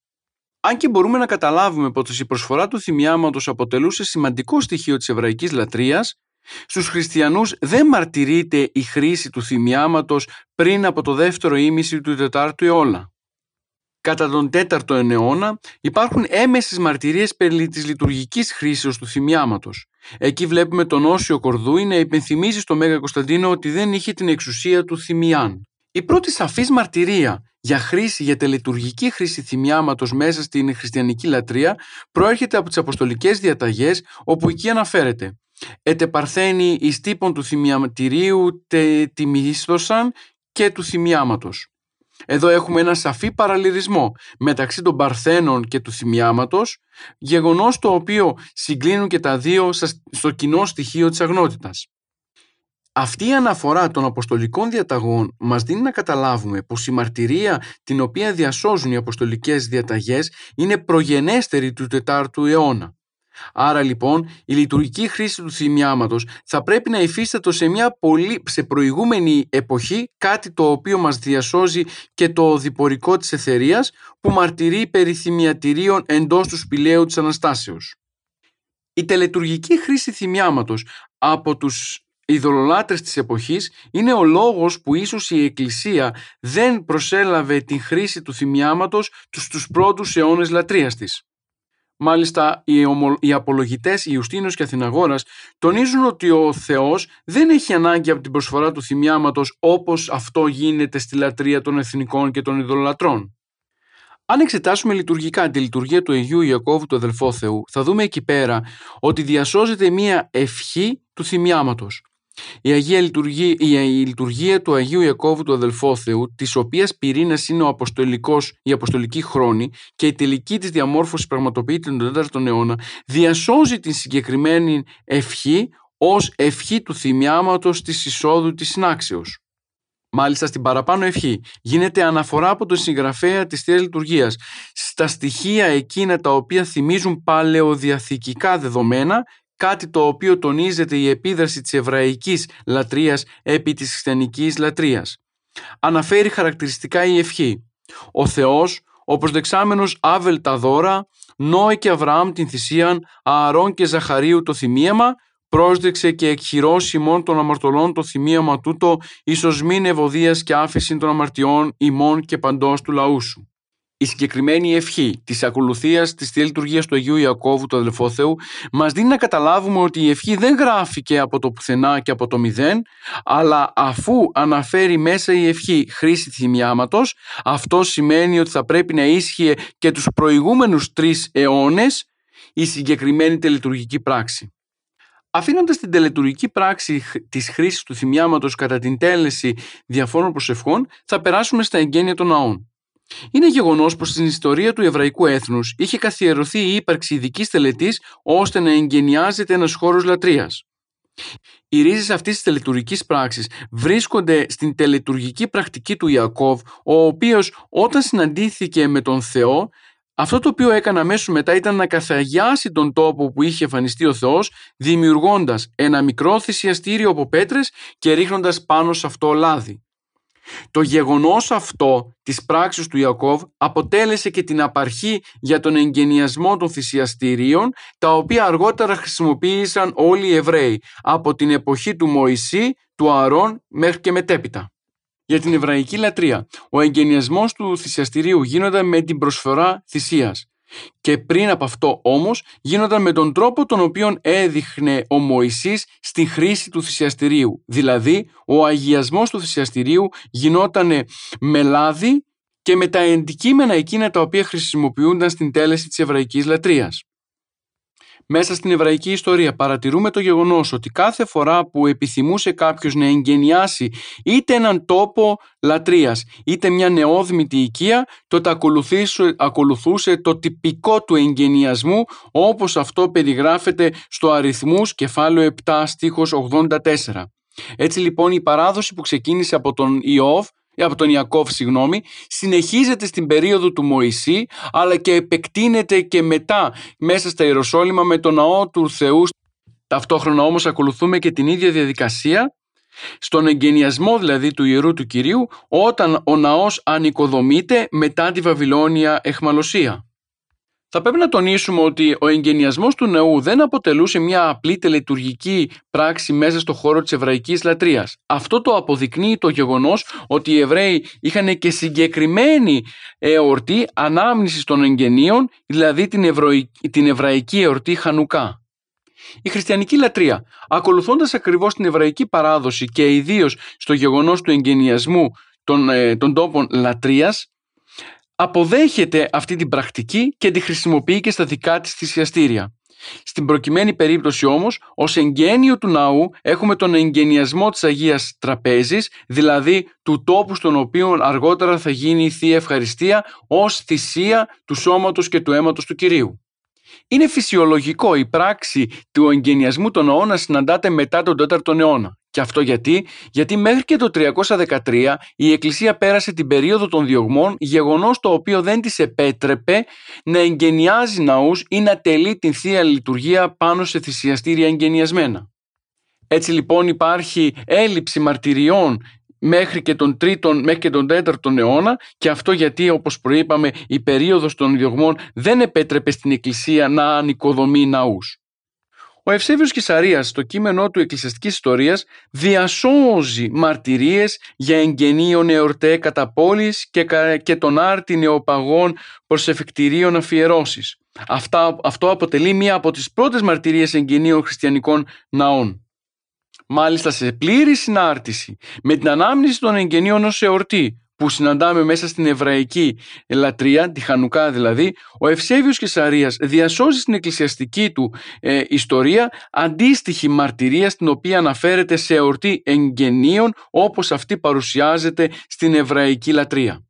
Αν και μπορούμε να καταλάβουμε πως η προσφορά του θυμιάματος αποτελούσε σημαντικό στοιχείο της εβραϊκής λατρείας, στους χριστιανούς δεν μαρτυρείται η χρήση του θυμιάματος πριν από το δεύτερο ήμιση του 4ου αιώνα. Κατά τον 4ο αιώνα υπάρχουν έμεσες μαρτυρίες περί της λειτουργικής χρήσης του θυμιάματος. Εκεί βλέπουμε τον Όσιο Κορδούι να υπενθυμίζει στο Μέγα Κωνσταντίνο ότι δεν είχε την εξουσία του θυμιάν. Η πρώτη σαφής μαρτυρία για χρήση, για τελετουργική χρήση θυμιάματος μέσα στην χριστιανική λατρεία προέρχεται από τις αποστολικές διαταγές όπου εκεί αναφέρεται «Ετε παρθένη εις τύπων του θυμιαματηρίου τε τιμίστοσαν και του θυμιάματος». Εδώ έχουμε ένα σαφή παραλληλισμό μεταξύ των Παρθένων και του θυμιάματος, γεγονός το οποίο συγκλίνουν και τα δύο στο κοινό στοιχείο της αγνότητας. Αυτή η αναφορά των αποστολικών διαταγών μας δίνει να καταλάβουμε πως η μαρτυρία την οποία διασώζουν οι αποστολικές διαταγές είναι προγενέστερη του 4ου αιώνα. Άρα λοιπόν η λειτουργική χρήση του θυμιάματος θα πρέπει να υφίστατο σε μια πολύ, σε προηγούμενη εποχή κάτι το οποίο μας διασώζει και το διπορικό της εθερίας που μαρτυρεί περί θυμιατηρίων εντός του σπηλαίου της Αναστάσεως. Η τελετουργική χρήση θυμιάματος από τους ειδωλολάτρες της εποχής είναι ο λόγος που ίσως η Εκκλησία δεν προσέλαβε την χρήση του θυμιάματος στους πρώτους αιώνες λατρείας της. Μάλιστα, οι, ομο... οι απολογητές Ιουστίνος και Αθηναγόρας τονίζουν ότι ο Θεός δεν έχει ανάγκη από την προσφορά του θυμιάματος όπως αυτό γίνεται στη λατρεία των εθνικών και των ειδωλολατρών. Αν εξετάσουμε λειτουργικά τη λειτουργία του Αγίου Ιακώβου του αδελφό Θεού, θα δούμε εκεί πέρα ότι διασώζεται μία ευχή του θυμιάματος. Η, Αγία λειτουργία, η, λειτουργία του Αγίου Ιακώβου του αδελφό Θεού, της οποίας πυρήνας είναι ο αποστολικός, η αποστολική χρόνη και η τελική της διαμόρφωσης πραγματοποιείται τον 4ο αιώνα, διασώζει την συγκεκριμένη ευχή ως ευχή του θυμιάματος της εισόδου της συνάξεως. Μάλιστα στην παραπάνω ευχή γίνεται αναφορά από τον συγγραφέα της Θείας Λειτουργίας στα στοιχεία εκείνα τα οποία θυμίζουν παλαιοδιαθηκικά δεδομένα κάτι το οποίο τονίζεται η επίδραση της εβραϊκής λατρείας επί της χριστιανικής λατρείας. Αναφέρει χαρακτηριστικά η ευχή. Ο Θεός, ο προσδεξάμενος Άβελ τα δώρα, Νόε και Αβραάμ την θυσίαν, Ααρών και Ζαχαρίου το θυμίαμα, πρόσδεξε και εκχειρώσει ημών των αμαρτωλών το θυμίαμα τούτο, ίσως μην ευωδίας και άφηση των αμαρτιών ημών και παντός του λαού σου η συγκεκριμένη ευχή της ακολουθίας της Θεία Λειτουργίας του Αγίου Ιακώβου, του αδελφό Θεού, μας δίνει να καταλάβουμε ότι η ευχή δεν γράφηκε από το πουθενά και από το μηδέν, αλλά αφού αναφέρει μέσα η ευχή χρήση θυμιάματος, αυτό σημαίνει ότι θα πρέπει να ίσχυε και τους προηγούμενους τρεις αιώνες η συγκεκριμένη τελετουργική πράξη. Αφήνοντας την τελετουργική πράξη της χρήσης του θυμιάματος κατά την τέλεση διαφόρων προσευχών, θα περάσουμε στα εγγένεια των ναών. Είναι γεγονός πως στην ιστορία του εβραϊκού έθνους είχε καθιερωθεί η ύπαρξη ειδικής τελετής ώστε να εγγενιάζεται ένας χώρος λατρείας. Οι ρίζες αυτής της τελετουργικής πράξης βρίσκονται στην τελετουργική πρακτική του Ιακώβ, ο οποίος όταν συναντήθηκε με τον Θεό, αυτό το οποίο έκανε αμέσως μετά ήταν να καθαγιάσει τον τόπο που είχε εμφανιστεί ο Θεός, δημιουργώντας ένα μικρό θυσιαστήριο από πέτρες και ρίχνοντας πάνω σε αυτό λάδι. Το γεγονός αυτό της πράξης του Ιακώβ αποτέλεσε και την απαρχή για τον εγγενιασμό των θυσιαστηρίων τα οποία αργότερα χρησιμοποίησαν όλοι οι Εβραίοι από την εποχή του Μωυσή, του Αρών μέχρι και μετέπειτα. Για την εβραϊκή λατρεία, ο εγγενιασμός του θυσιαστηρίου γίνονταν με την προσφορά θυσίας. Και πριν από αυτό όμως γίνονταν με τον τρόπο τον οποίο έδειχνε ο Μωυσής στη χρήση του θυσιαστηρίου. Δηλαδή ο αγιασμός του θυσιαστηρίου γινόταν με λάδι και με τα αντικείμενα εκείνα τα οποία χρησιμοποιούνταν στην τέλεση της εβραϊκής λατρείας. Μέσα στην εβραϊκή ιστορία παρατηρούμε το γεγονός ότι κάθε φορά που επιθυμούσε κάποιος να εγγενιάσει είτε έναν τόπο λατρείας είτε μια νεόδμητη οικία τότε ακολουθούσε το τυπικό του εγγενιασμού όπως αυτό περιγράφεται στο αριθμούς κεφάλαιο 7 στίχος 84. Έτσι λοιπόν η παράδοση που ξεκίνησε από τον Ιώβ από τον Ιακώβ συγγνώμη, συνεχίζεται στην περίοδο του Μωυσή αλλά και επεκτείνεται και μετά μέσα στα Ιεροσόλυμα με τον ναό του Θεού. Ταυτόχρονα όμως ακολουθούμε και την ίδια διαδικασία στον εγγενιασμό δηλαδή του Ιερού του Κυρίου όταν ο ναός ανοικοδομείται μετά τη Βαβυλώνια εχμαλωσία. Θα πρέπει να τονίσουμε ότι ο εγγενιασμός του νεού δεν αποτελούσε μια απλή τελετουργική πράξη μέσα στο χώρο της εβραϊκής λατρείας. Αυτό το αποδεικνύει το γεγονός ότι οι Εβραίοι είχαν και συγκεκριμένη εορτή ανάμνησης των εγγενείων, δηλαδή την, την εβραϊκή εορτή Χανουκά. Η χριστιανική λατρεία, ακολουθώντας ακριβώς την εβραϊκή παράδοση και ιδίως στο γεγονός του εγγενιασμού των, ε, των τόπων λατρείας, αποδέχεται αυτή την πρακτική και τη χρησιμοποιεί και στα δικά της θυσιαστήρια. Στην προκειμένη περίπτωση όμως, ως εγγένειο του ναού έχουμε τον εγγενιασμό της Αγίας Τραπέζης, δηλαδή του τόπου στον οποίο αργότερα θα γίνει η Θεία Ευχαριστία ως θυσία του σώματος και του αίματος του Κυρίου. Είναι φυσιολογικό η πράξη του εγγενιασμού των ναών να συναντάται μετά τον 4ο αιώνα. Και αυτό γιατί, γιατί μέχρι και το 313 η Εκκλησία πέρασε την περίοδο των διωγμών, γεγονός το οποίο δεν της επέτρεπε να εγγενιάζει ναούς ή να τελεί την Θεία Λειτουργία πάνω σε θυσιαστήρια εγγενιασμένα. Έτσι λοιπόν υπάρχει έλλειψη μαρτυριών μέχρι και τον τρίτον, μέχρι και τον τέταρτον αιώνα και αυτό γιατί όπως προείπαμε η περίοδος των διωγμών δεν επέτρεπε στην Εκκλησία να ανοικοδομεί ναούς. Ο Ευσέβιος Κισαρίας στο κείμενό του Εκκλησιαστικής Ιστορίας διασώζει μαρτυρίες για εγγενείων εορτέ κατά πόλης και, και τον άρτη νεοπαγών προς εφεκτηρίων αφιερώσεις. Αυτά, αυτό αποτελεί μία από τις πρώτες μαρτυρίες εγγενείων χριστιανικών ναών. Μάλιστα σε πλήρη συνάρτηση με την ανάμνηση των εγγενείων ως εορτή που συναντάμε μέσα στην εβραϊκή λατρεία, τη Χανουκά δηλαδή, ο Ευσέβιος Κεσαρίας διασώζει στην εκκλησιαστική του ε, ιστορία αντίστοιχη μαρτυρία στην οποία αναφέρεται σε εορτή εγγενείων όπως αυτή παρουσιάζεται στην εβραϊκή λατρεία.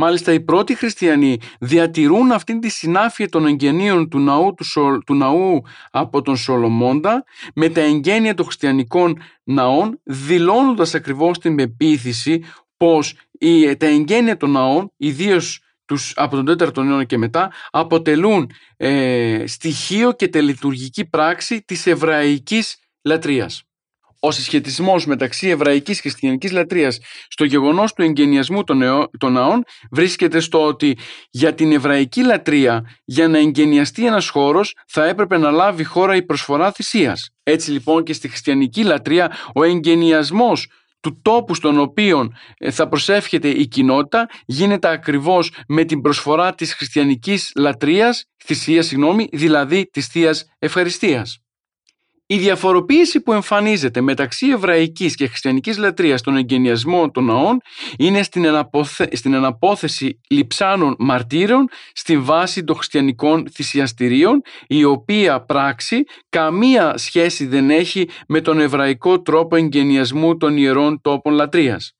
Μάλιστα οι πρώτοι χριστιανοί διατηρούν αυτήν τη συνάφεια των εγγενείων του ναού, του, του ναού από τον Σολομώντα με τα εγγένεια των χριστιανικών ναών δηλώνοντας ακριβώς την πεποίθηση πως η, τα εγγένεια των ναών, ιδίως τους, από τον 4ο αιώνα και μετά, αποτελούν ε, στοιχείο και τελειτουργική πράξη της εβραϊκής λατρείας. Ο συσχετισμός μεταξύ εβραϊκής και χριστιανικής λατρείας στο γεγονός του εγγενιασμού των, των ναών βρίσκεται στο ότι για την εβραϊκή λατρεία για να εγγενιαστεί ένας χώρος θα έπρεπε να λάβει χώρα η προσφορά θυσίας. Έτσι λοιπόν και στη χριστιανική λατρεία ο εγγενιασμός του τόπου στον οποίο ε, θα προσεύχεται η κοινότητα γίνεται ακριβώς με την προσφορά της χριστιανικής λατρείας, θυσίας συγγνώμη, δηλαδή της Θείας Ευχαριστίας. Η διαφοροποίηση που εμφανίζεται μεταξύ εβραϊκής και χριστιανικής λατρείας στον εγκαινιασμό των ναών είναι στην, αναποθε... στην αναπόθεση λιψάνων μαρτύρων στη βάση των χριστιανικών θυσιαστηρίων η οποία πράξη καμία σχέση δεν έχει με τον εβραϊκό τρόπο εγκαινιασμού των ιερών τόπων λατρείας.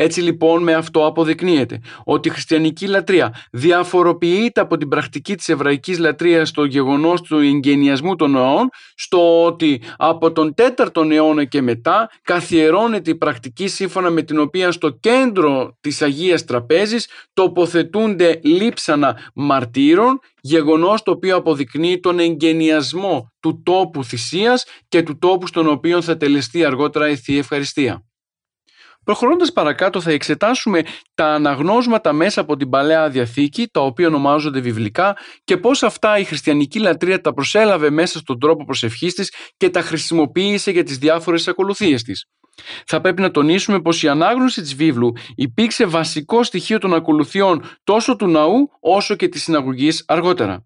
Έτσι λοιπόν με αυτό αποδεικνύεται ότι η χριστιανική λατρεία διαφοροποιείται από την πρακτική της εβραϊκής λατρείας στο γεγονός του εγγενιασμού των ναών στο ότι από τον 4ο αιώνα και μετά καθιερώνεται η πρακτική σύμφωνα με την οποία στο κέντρο της Αγίας Τραπέζης τοποθετούνται λείψανα μαρτύρων γεγονός το οποίο αποδεικνύει τον εγγενιασμό του τόπου θυσίας και του τόπου στον οποίο θα τελεστεί αργότερα η Θεία Ευχαριστία. Προχωρώντας παρακάτω θα εξετάσουμε τα αναγνώσματα μέσα από την Παλαιά Διαθήκη, τα οποία ονομάζονται βιβλικά και πώς αυτά η χριστιανική λατρεία τα προσέλαβε μέσα στον τρόπο προσευχής της και τα χρησιμοποίησε για τις διάφορες ακολουθίες της. Θα πρέπει να τονίσουμε πως η ανάγνωση της βίβλου υπήρξε βασικό στοιχείο των ακολουθιών τόσο του ναού όσο και της συναγωγής αργότερα.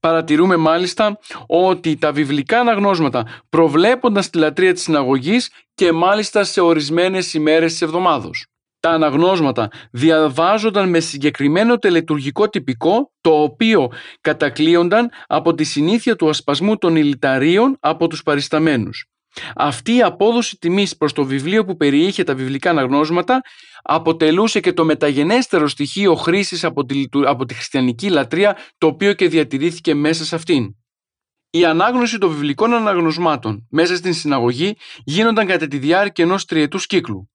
Παρατηρούμε μάλιστα ότι τα βιβλικά αναγνώσματα προβλέπονταν στη λατρεία της συναγωγής και μάλιστα σε ορισμένες ημέρες της εβδομάδος. Τα αναγνώσματα διαβάζονταν με συγκεκριμένο τελετουργικό τυπικό το οποίο κατακλείονταν από τη συνήθεια του ασπασμού των ηλιταρίων από τους παρισταμένους. Αυτή η απόδοση τιμής προς το βιβλίο που περιείχε τα βιβλικά αναγνώσματα αποτελούσε και το μεταγενέστερο στοιχείο χρήσης από τη, από τη χριστιανική λατρεία το οποίο και διατηρήθηκε μέσα σε αυτήν. Η ανάγνωση των βιβλικών αναγνωσμάτων μέσα στην συναγωγή γίνονταν κατά τη διάρκεια ενός τριετούς κύκλου.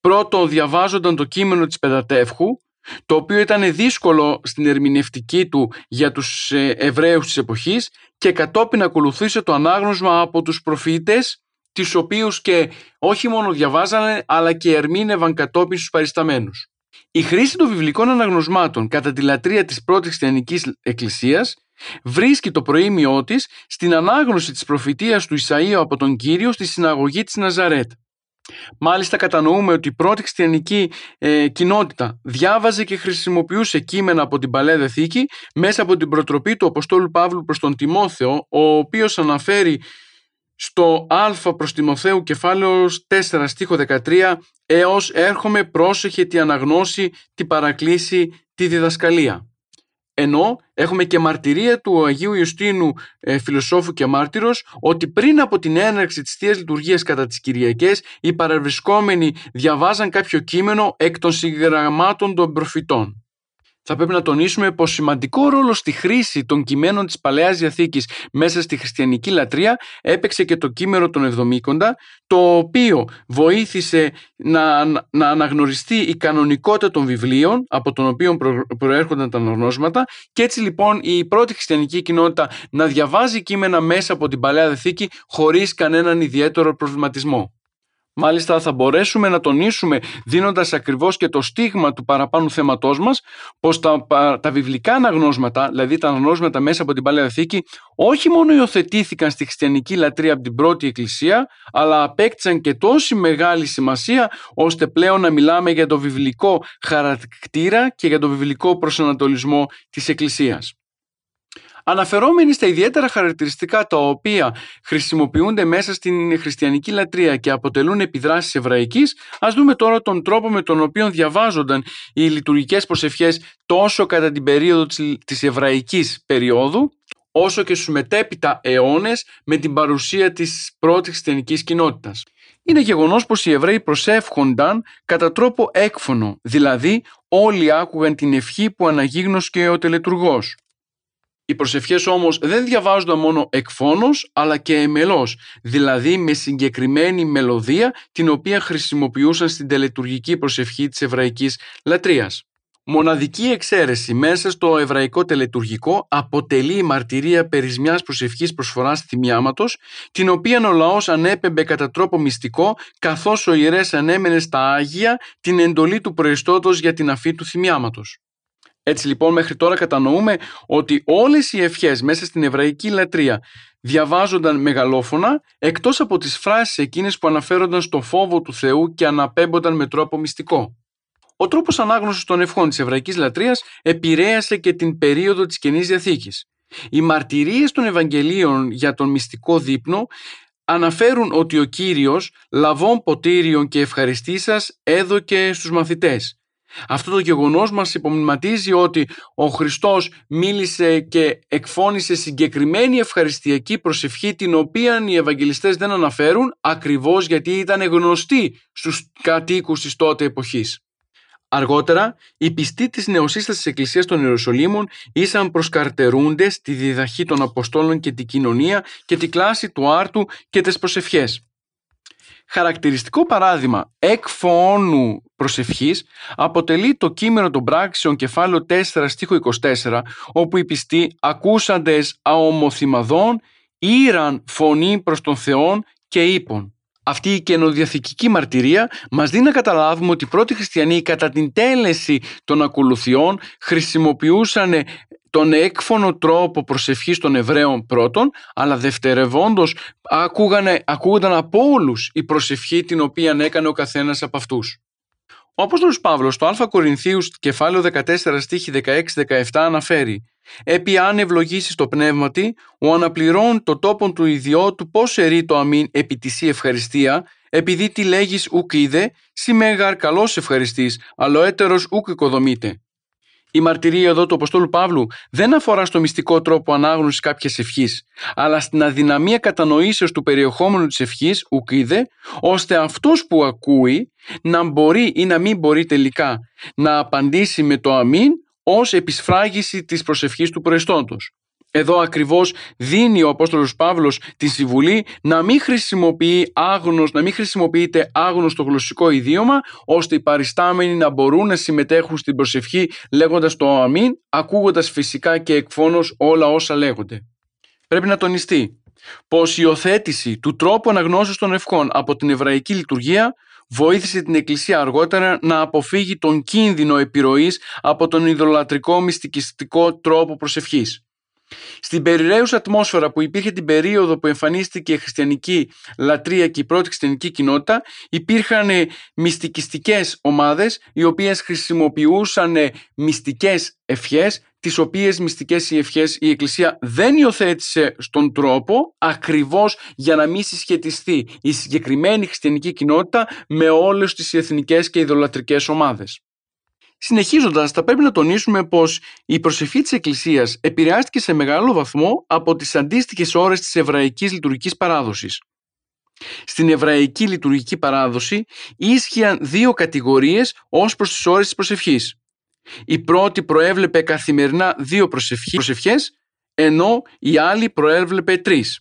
Πρώτον διαβάζονταν το κείμενο της Πεντατεύχου το οποίο ήταν δύσκολο στην ερμηνευτική του για τους ε, Εβραίους της εποχής και κατόπιν ακολουθούσε το ανάγνωσμα από τους προφήτες τις οποίους και όχι μόνο διαβάζανε αλλά και ερμήνευαν κατόπιν στους παρισταμένους. Η χρήση των βιβλικών αναγνωσμάτων κατά τη λατρεία της πρώτης χριστιανικής εκκλησίας βρίσκει το προήμιό της στην ανάγνωση της προφητείας του Ισαΐου από τον Κύριο στη συναγωγή της Ναζαρέτ. Μάλιστα κατανοούμε ότι η πρώτη χριστιανική ε, κοινότητα διάβαζε και χρησιμοποιούσε κείμενα από την Παλαιά Δεθήκη μέσα από την προτροπή του Αποστόλου Παύλου προς τον Τιμόθεο, ο οποίος αναφέρει στο Α προς Τιμοθέου κεφάλαιος 4 στίχο 13 έως έρχομαι πρόσεχε τη αναγνώση, τη παρακλήση, τη διδασκαλία ενώ έχουμε και μαρτυρία του Αγίου Ιωστίνου ε, φιλοσόφου και μάρτυρος ότι πριν από την έναρξη της Θείας Λειτουργίας κατά τις Κυριακές οι παραβρισκόμενοι διαβάζαν κάποιο κείμενο εκ των συγγραμμάτων των προφητών θα πρέπει να τονίσουμε πως σημαντικό ρόλο στη χρήση των κειμένων της Παλαιάς Διαθήκης μέσα στη χριστιανική λατρεία έπαιξε και το κείμενο των Εβδομήκοντα, το οποίο βοήθησε να, να αναγνωριστεί η κανονικότητα των βιβλίων από τον οποίο προέρχονταν τα αναγνώσματα και έτσι λοιπόν η πρώτη χριστιανική κοινότητα να διαβάζει κείμενα μέσα από την Παλαιά Διαθήκη χωρίς κανέναν ιδιαίτερο προβληματισμό. Μάλιστα θα μπορέσουμε να τονίσουμε δίνοντας ακριβώς και το στίγμα του παραπάνω θέματός μας πως τα, τα βιβλικά αναγνώσματα, δηλαδή τα αναγνώσματα μέσα από την Παλαιά Θήκη όχι μόνο υιοθετήθηκαν στη χριστιανική λατρεία από την πρώτη εκκλησία αλλά απέκτησαν και τόση μεγάλη σημασία ώστε πλέον να μιλάμε για το βιβλικό χαρακτήρα και για το βιβλικό προσανατολισμό της εκκλησίας. Αναφερόμενοι στα ιδιαίτερα χαρακτηριστικά τα οποία χρησιμοποιούνται μέσα στην χριστιανική λατρεία και αποτελούν επιδράσεις εβραϊκής, ας δούμε τώρα τον τρόπο με τον οποίο διαβάζονταν οι λειτουργικές προσευχές τόσο κατά την περίοδο της εβραϊκής περίοδου, όσο και στους μετέπειτα αιώνες με την παρουσία της πρώτης χριστιανικής κοινότητας. Είναι γεγονός πως οι Εβραίοι προσεύχονταν κατά τρόπο έκφωνο, δηλαδή όλοι άκουγαν την ευχή που αναγίγνωσε ο τελετουργός. Οι προσευχές όμως δεν διαβάζονταν μόνο εκφώνος αλλά και εμελώς, δηλαδή με συγκεκριμένη μελωδία την οποία χρησιμοποιούσαν στην τελετουργική προσευχή της εβραϊκής λατρείας. Μοναδική εξαίρεση μέσα στο εβραϊκό τελετουργικό αποτελεί η μαρτυρία περί μιας προσευχής προσφοράς θυμιάματος, την οποία ο λαός ανέπεμπε κατά τρόπο μυστικό, καθώς ο ιερές ανέμενε στα Άγια την εντολή του προϊστότος για την αφή του θυμιάματος. Έτσι λοιπόν μέχρι τώρα κατανοούμε ότι όλες οι ευχές μέσα στην εβραϊκή λατρεία διαβάζονταν μεγαλόφωνα εκτός από τις φράσεις εκείνες που αναφέρονταν στο φόβο του Θεού και αναπέμπονταν με τρόπο μυστικό. Ο τρόπος ανάγνωσης των ευχών της εβραϊκής λατρείας επηρέασε και την περίοδο της Καινής Διαθήκης. Οι μαρτυρίες των Ευαγγελίων για τον μυστικό δείπνο αναφέρουν ότι ο Κύριος λαβών ποτήριων και ευχαριστήσας έδωκε στους μαθητές αυτό το γεγονός μας υπομνηματίζει ότι ο Χριστός μίλησε και εκφώνησε συγκεκριμένη ευχαριστιακή προσευχή την οποία οι Ευαγγελιστές δεν αναφέρουν ακριβώς γιατί ήταν γνωστή στους κατοίκους της τότε εποχής. Αργότερα, οι πιστοί της νεοσύστασης Εκκλησίας των Ιερουσαλήμων ήσαν προσκαρτερούνται στη διδαχή των Αποστόλων και την κοινωνία και τη κλάση του άρτου και τις προσευχές. Χαρακτηριστικό παράδειγμα εκφώνου προσευχής αποτελεί το κείμενο των πράξεων κεφάλαιο 4 στίχο 24 όπου οι πιστοί ακούσαντες αομοθυμαδών ήραν φωνή προς τον Θεόν και είπον Αυτή η καινοδιαθηκική μαρτυρία μας δίνει να καταλάβουμε ότι οι πρώτοι χριστιανοί κατά την τέλεση των ακολουθιών χρησιμοποιούσαν τον έκφωνο τρόπο προσευχής των Εβραίων πρώτων, αλλά δευτερευόντως ακούγανε, ακούγονταν από όλους η προσευχή την οποία έκανε ο καθένας από αυτούς. Ο Απόστολος Παύλος στο Α Κορινθίους κεφάλαιο 14 στίχη 16-17 αναφέρει «Επί αν ευλογήσεις το πνεύματι, ο αναπληρών το τόπον του ιδιώτου πώς ερεί το αμήν επί της ευχαριστία, επειδή τι λέγεις ουκ είδε, σημαίγαρ καλός ευχαριστής, αλλά έτερος ουκ οικοδομείται». Η μαρτυρία εδώ του Αποστόλου Παύλου δεν αφορά στο μυστικό τρόπο ανάγνωσης κάποιας ευχής, αλλά στην αδυναμία κατανοήσεως του περιεχόμενου της ευχής, ουκίδε, ώστε αυτός που ακούει να μπορεί ή να μην μπορεί τελικά να απαντήσει με το αμήν ως επισφράγιση της προσευχής του προεστόντος. Εδώ ακριβώς δίνει ο Απόστολος Παύλος τη συμβουλή να μην χρησιμοποιεί άγνωστο, να μην χρησιμοποιείται άγνωστο γλωσσικό ιδίωμα ώστε οι παριστάμενοι να μπορούν να συμμετέχουν στην προσευχή λέγοντας το αμήν ακούγοντας φυσικά και εκφώνως όλα όσα λέγονται. Πρέπει να τονιστεί πως η υιοθέτηση του τρόπου αναγνώσεως των ευχών από την εβραϊκή λειτουργία βοήθησε την Εκκλησία αργότερα να αποφύγει τον κίνδυνο επιρροής από τον ιδωλατρικό μυστικιστικό τρόπο προσευχής. Στην περιραίουσα ατμόσφαιρα που υπήρχε την περίοδο που εμφανίστηκε η χριστιανική λατρεία και η πρώτη χριστιανική κοινότητα υπήρχαν μυστικιστικές ομάδες οι οποίες χρησιμοποιούσαν μυστικές ευχές τις οποίες μυστικές οι ευχές η Εκκλησία δεν υιοθέτησε στον τρόπο ακριβώς για να μην συσχετιστεί η συγκεκριμένη χριστιανική κοινότητα με όλες τις εθνικές και ιδωλατρικές ομάδες. Συνεχίζοντας, θα πρέπει να τονίσουμε πως η προσευχή της Εκκλησίας επηρεάστηκε σε μεγάλο βαθμό από τις αντίστοιχες ώρες της εβραϊκής λειτουργικής παράδοσης. Στην εβραϊκή λειτουργική παράδοση ίσχυαν δύο κατηγορίες ως προς τις ώρες της προσευχής. Η πρώτη προέβλεπε καθημερινά δύο προσευχές, ενώ η άλλη προέβλεπε τρεις.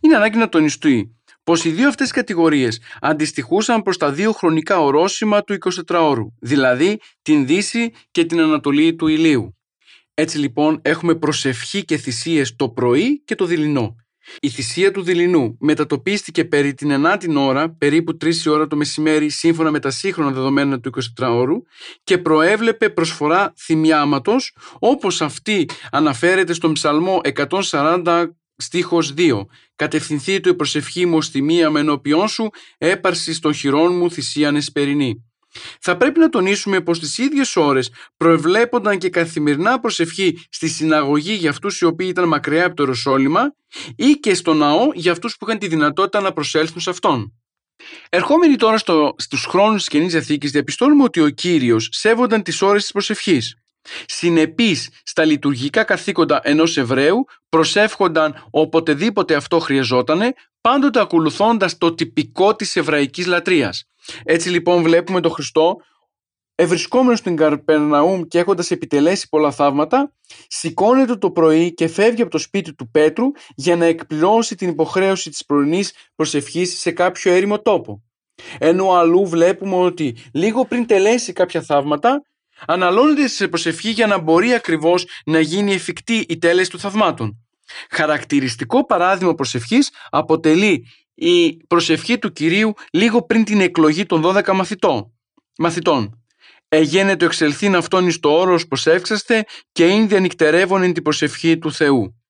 Είναι ανάγκη να τονιστεί πως οι δύο αυτές κατηγορίες αντιστοιχούσαν προς τα δύο χρονικά ορόσημα του 24ωρου, δηλαδή την Δύση και την Ανατολή του ηλίου. Έτσι λοιπόν έχουμε προσευχή και θυσίες το πρωί και το δειλινό. Η θυσία του δειλινού μετατοπίστηκε περί την 9η ώρα, περίπου 3 η ώρα το μεσημέρι, σύμφωνα με τα σύγχρονα δεδομένα του 24ωρου και προέβλεπε προσφορά θυμιάματος, όπως αυτή αναφέρεται στον ψαλμό 140 Στίχος 2. Κατευθυνθεί του η προσευχή μου στη μία με ενώπιόν σου, έπαρση των χειρών μου θυσίαν εσπερινή. Θα πρέπει να τονίσουμε πως τις ίδιες ώρες προεβλέπονταν και καθημερινά προσευχή στη συναγωγή για αυτούς οι οποίοι ήταν μακριά από το Ρωσόλυμα ή και στο ναό για αυτούς που είχαν τη δυνατότητα να προσέλθουν σε αυτόν. Ερχόμενοι τώρα στο, στους χρόνους της Καινής Διαθήκης διαπιστώνουμε ότι ο Κύριος σέβονταν τις ώρες της προσευχής. Συνεπείς στα λειτουργικά καθήκοντα ενός Εβραίου προσεύχονταν οποτεδήποτε αυτό χρειαζότανε, πάντοτε ακολουθώντας το τυπικό της εβραϊκής λατρείας. Έτσι λοιπόν βλέπουμε τον Χριστό ευρισκόμενος στην Καρπερναούμ και έχοντας επιτελέσει πολλά θαύματα, σηκώνεται το πρωί και φεύγει από το σπίτι του Πέτρου για να εκπληρώσει την υποχρέωση της πρωινής προσευχής σε κάποιο έρημο τόπο. Ενώ αλλού βλέπουμε ότι λίγο πριν τελέσει κάποια θαύματα, αναλώνεται σε προσευχή για να μπορεί ακριβώς να γίνει εφικτή η τέλεση των θαυμάτων. Χαρακτηριστικό παράδειγμα προσευχής αποτελεί η προσευχή του Κυρίου λίγο πριν την εκλογή των 12 μαθητών. μαθητών. Εγένετο εξελθήν αυτόν εις το όρος προσεύξαστε και είναι διανυκτερεύον εν την προσευχή του Θεού.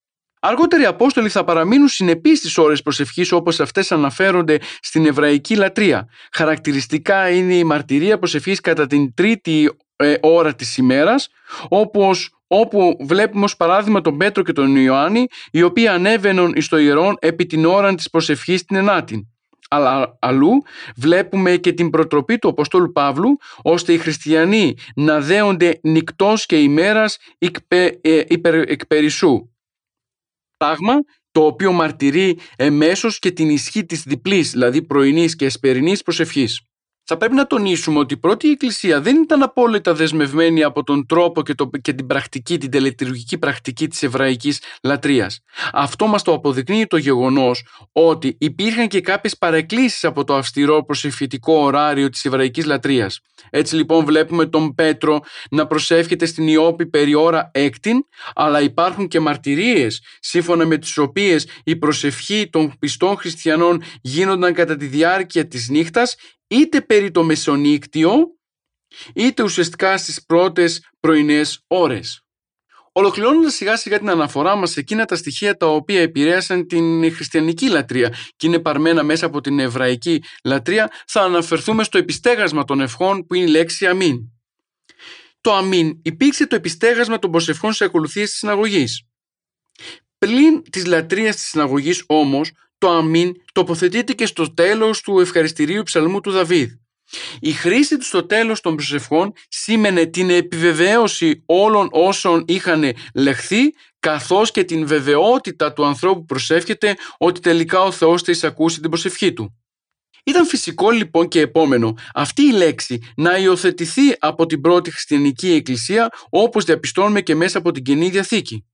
Αργότεροι Απόστολοι θα παραμείνουν συνεπείς στις ώρες προσευχής όπως αυτές αναφέρονται στην εβραϊκή λατρεία. Χαρακτηριστικά είναι η μαρτυρία προσευχής κατά την τρίτη ε, ώρα της ημέρας όπως, όπου βλέπουμε ως παράδειγμα τον Πέτρο και τον Ιωάννη οι οποίοι ανέβαιναν εις το ιερόν επί την ώρα της προσευχής την ενάτη. Αλλά αλλού βλέπουμε και την προτροπή του Αποστόλου Παύλου ώστε οι χριστιανοί να δέονται νυκτός και ημέρας ε, υπερ, εκπερισσού. Πράγμα το οποίο μαρτυρεί εμέσως και την ισχύ της διπλής, δηλαδή πρωινής και εσπερινής προσευχής. Θα πρέπει να τονίσουμε ότι η πρώτη Εκκλησία δεν ήταν απόλυτα δεσμευμένη από τον τρόπο και, το, και την πρακτική, την τελετουργική πρακτική της εβραϊκής λατρείας. Αυτό μας το αποδεικνύει το γεγονός ότι υπήρχαν και κάποιες παρεκκλήσεις από το αυστηρό προσευχητικό ωράριο της εβραϊκής λατρείας. Έτσι λοιπόν βλέπουμε τον Πέτρο να προσεύχεται στην Ιώπη περί ώρα έκτην, αλλά υπάρχουν και μαρτυρίες σύμφωνα με τις οποίες η προσευχή των πιστών χριστιανών γίνονταν κατά τη διάρκεια της νύχτας είτε περί το μεσονύκτιο είτε ουσιαστικά στις πρώτες πρωινές ώρες. Ολοκληρώνοντας σιγά σιγά την αναφορά μας σε εκείνα τα στοιχεία τα οποία επηρέασαν την χριστιανική λατρεία και είναι παρμένα μέσα από την εβραϊκή λατρεία, θα αναφερθούμε στο επιστέγασμα των ευχών που είναι η λέξη αμήν. Το αμήν υπήρξε το επιστέγασμα των προσευχών σε ακολουθίες της συναγωγής. Πλην της λατρείας της συναγωγής όμως, το αμήν τοποθετείται και στο τέλος του ευχαριστηρίου ψαλμού του Δαβίδ. Η χρήση του στο τέλος των προσευχών σήμαινε την επιβεβαίωση όλων όσων είχαν λεχθεί καθώς και την βεβαιότητα του ανθρώπου που προσεύχεται ότι τελικά ο Θεός θα εισακούσει την προσευχή του. Ήταν φυσικό λοιπόν και επόμενο αυτή η λέξη να υιοθετηθεί από την πρώτη χριστιανική εκκλησία όπως διαπιστώνουμε και μέσα από την Καινή Διαθήκη.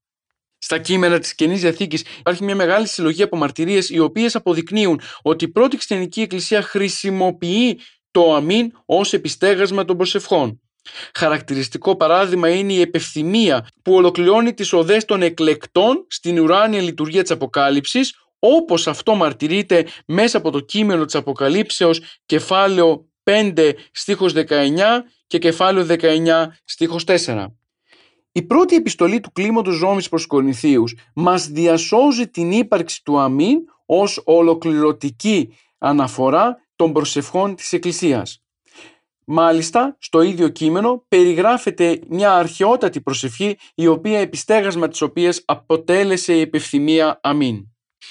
Στα κείμενα της Καινής Διαθήκης υπάρχει μια μεγάλη συλλογή από μαρτυρίες οι οποίες αποδεικνύουν ότι η πρώτη χριστιανική εκκλησία χρησιμοποιεί το αμήν ως επιστέγασμα των προσευχών. Χαρακτηριστικό παράδειγμα είναι η επευθυμία που ολοκληρώνει τις οδές των εκλεκτών στην ουράνια λειτουργία της Αποκάλυψης όπως αυτό μαρτυρείται μέσα από το κείμενο της Αποκαλύψεως κεφάλαιο 5 στίχος 19 και κεφάλαιο 19 στίχος 4. Η πρώτη επιστολή του κλίματος Ρώμης προς Κορινθίους μας διασώζει την ύπαρξη του αμήν ως ολοκληρωτική αναφορά των προσευχών της Εκκλησίας. Μάλιστα, στο ίδιο κείμενο περιγράφεται μια αρχαιότατη προσευχή η οποία επιστέγασμα της οποίας αποτέλεσε η επιθυμία αμήν.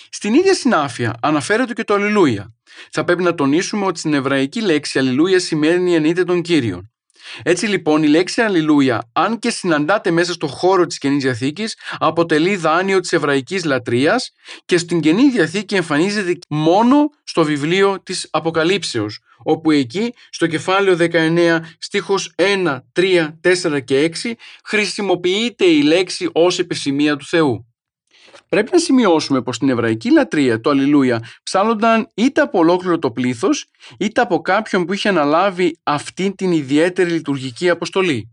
Στην ίδια συνάφεια αναφέρεται και το Αλληλούια. Θα πρέπει να τονίσουμε ότι στην εβραϊκή λέξη Αλληλούια σημαίνει ενείτε τον Κύριον. Έτσι λοιπόν η λέξη Αλληλούια, αν και συναντάται μέσα στο χώρο της Καινής Διαθήκης, αποτελεί δάνειο της εβραϊκής λατρείας και στην Καινή Διαθήκη εμφανίζεται μόνο στο βιβλίο της Αποκαλύψεως, όπου εκεί στο κεφάλαιο 19 στίχος 1, 3, 4 και 6 χρησιμοποιείται η λέξη ως επισημία του Θεού. Πρέπει να σημειώσουμε πως στην εβραϊκή λατρεία το Αλληλούια ψάλλονταν είτε από ολόκληρο το πλήθος είτε από κάποιον που είχε αναλάβει αυτή την ιδιαίτερη λειτουργική αποστολή.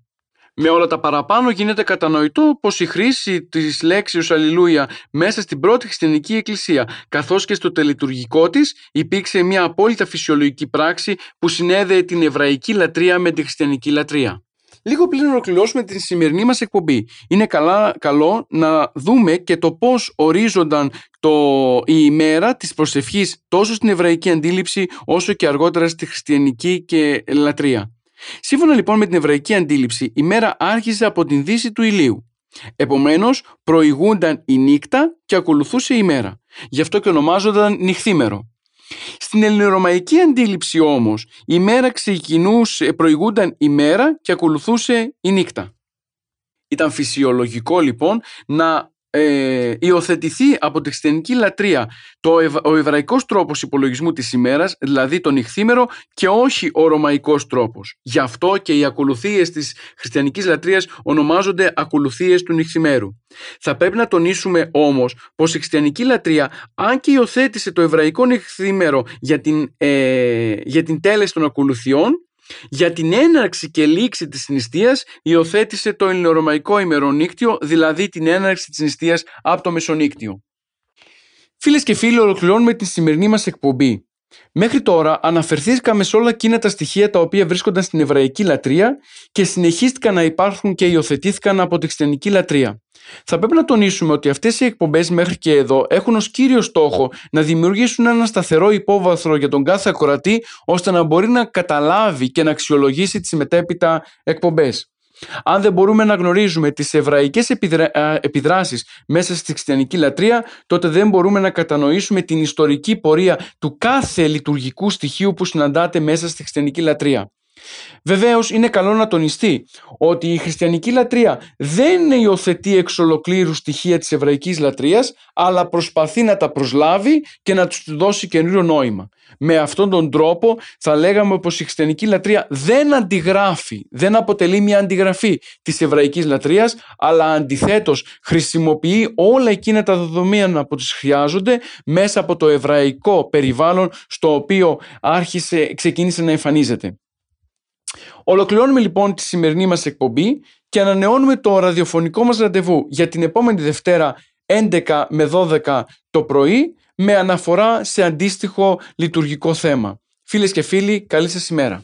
Με όλα τα παραπάνω γίνεται κατανοητό πως η χρήση της λέξης Αλληλούια μέσα στην πρώτη χριστιανική εκκλησία καθώς και στο τελειτουργικό της υπήρξε μια απόλυτα φυσιολογική πράξη που συνέδεε την εβραϊκή λατρεία με τη χριστιανική λατρεία. Λίγο πριν ολοκληρώσουμε την σημερινή μας εκπομπή, είναι καλά, καλό να δούμε και το πώς ορίζονταν το, η ημέρα της προσευχής τόσο στην εβραϊκή αντίληψη όσο και αργότερα στη χριστιανική και λατρεία. Σύμφωνα λοιπόν με την εβραϊκή αντίληψη, η μέρα άρχιζε από την δύση του ηλίου. Επομένως, προηγούνταν η νύχτα και ακολουθούσε η μέρα. Γι' αυτό και ονομάζονταν νυχθήμερο. Στην ελληνορωμαϊκή αντίληψη όμως η μέρα ξεκινούσε, προηγούνταν η μέρα και ακολουθούσε η νύχτα. Ήταν φυσιολογικό λοιπόν να ε, υιοθετηθεί από τη χριστιανική λατρεία το, ο εβραϊκός τρόπος υπολογισμού της ημέρας, δηλαδή το νυχθήμερο και όχι ο ρωμαϊκός τρόπος. Γι' αυτό και οι ακολουθίες της χριστιανικής λατρείας ονομάζονται ακολουθίες του νυχθημέρου. Θα πρέπει να τονίσουμε όμως πως η χριστιανική λατρεία, αν και υιοθέτησε το εβραϊκό νυχθήμερο για την, ε, για την τέλεση των ακολουθιών, για την έναρξη και λήξη της νηστείας υιοθέτησε το ελληνορωμαϊκό ημερονύκτιο, δηλαδή την έναρξη της νηστείας από το μεσονύκτιο. Φίλες και φίλοι, ολοκληρώνουμε τη σημερινή μας εκπομπή. Μέχρι τώρα αναφερθήκαμε σε όλα εκείνα τα στοιχεία τα οποία βρίσκονταν στην εβραϊκή λατρεία και συνεχίστηκαν να υπάρχουν και υιοθετήθηκαν από τη χριστιανική λατρεία. Θα πρέπει να τονίσουμε ότι αυτές οι εκπομπές μέχρι και εδώ έχουν ως κύριο στόχο να δημιουργήσουν ένα σταθερό υπόβαθρο για τον κάθε ακροατή ώστε να μπορεί να καταλάβει και να αξιολογήσει τις μετέπειτα εκπομπές. Αν δεν μπορούμε να γνωρίζουμε τις εβραϊκές επιδράσεις μέσα στη χριστιανική λατρεία, τότε δεν μπορούμε να κατανοήσουμε την ιστορική πορεία του κάθε λειτουργικού στοιχείου που συναντάται μέσα στη χριστιανική λατρεία. Βεβαίως, είναι καλό να τονιστεί ότι η χριστιανική λατρεία δεν υιοθετεί εξ ολοκλήρου στοιχεία της εβραϊκής λατρείας, αλλά προσπαθεί να τα προσλάβει και να τους δώσει καινούριο νόημα. Με αυτόν τον τρόπο θα λέγαμε πως η χριστιανική λατρεία δεν αντιγράφει, δεν αποτελεί μια αντιγραφή της εβραϊκής λατρείας, αλλά αντιθέτως χρησιμοποιεί όλα εκείνα τα δεδομένα που τις χρειάζονται μέσα από το εβραϊκό περιβάλλον στο οποίο άρχισε, ξεκίνησε να εμφανίζεται. Ολοκληρώνουμε λοιπόν τη σημερινή μας εκπομπή και ανανεώνουμε το ραδιοφωνικό μας ραντεβού για την επόμενη Δευτέρα 11 με 12 το πρωί με αναφορά σε αντίστοιχο λειτουργικό θέμα. Φίλες και φίλοι, καλή σας ημέρα.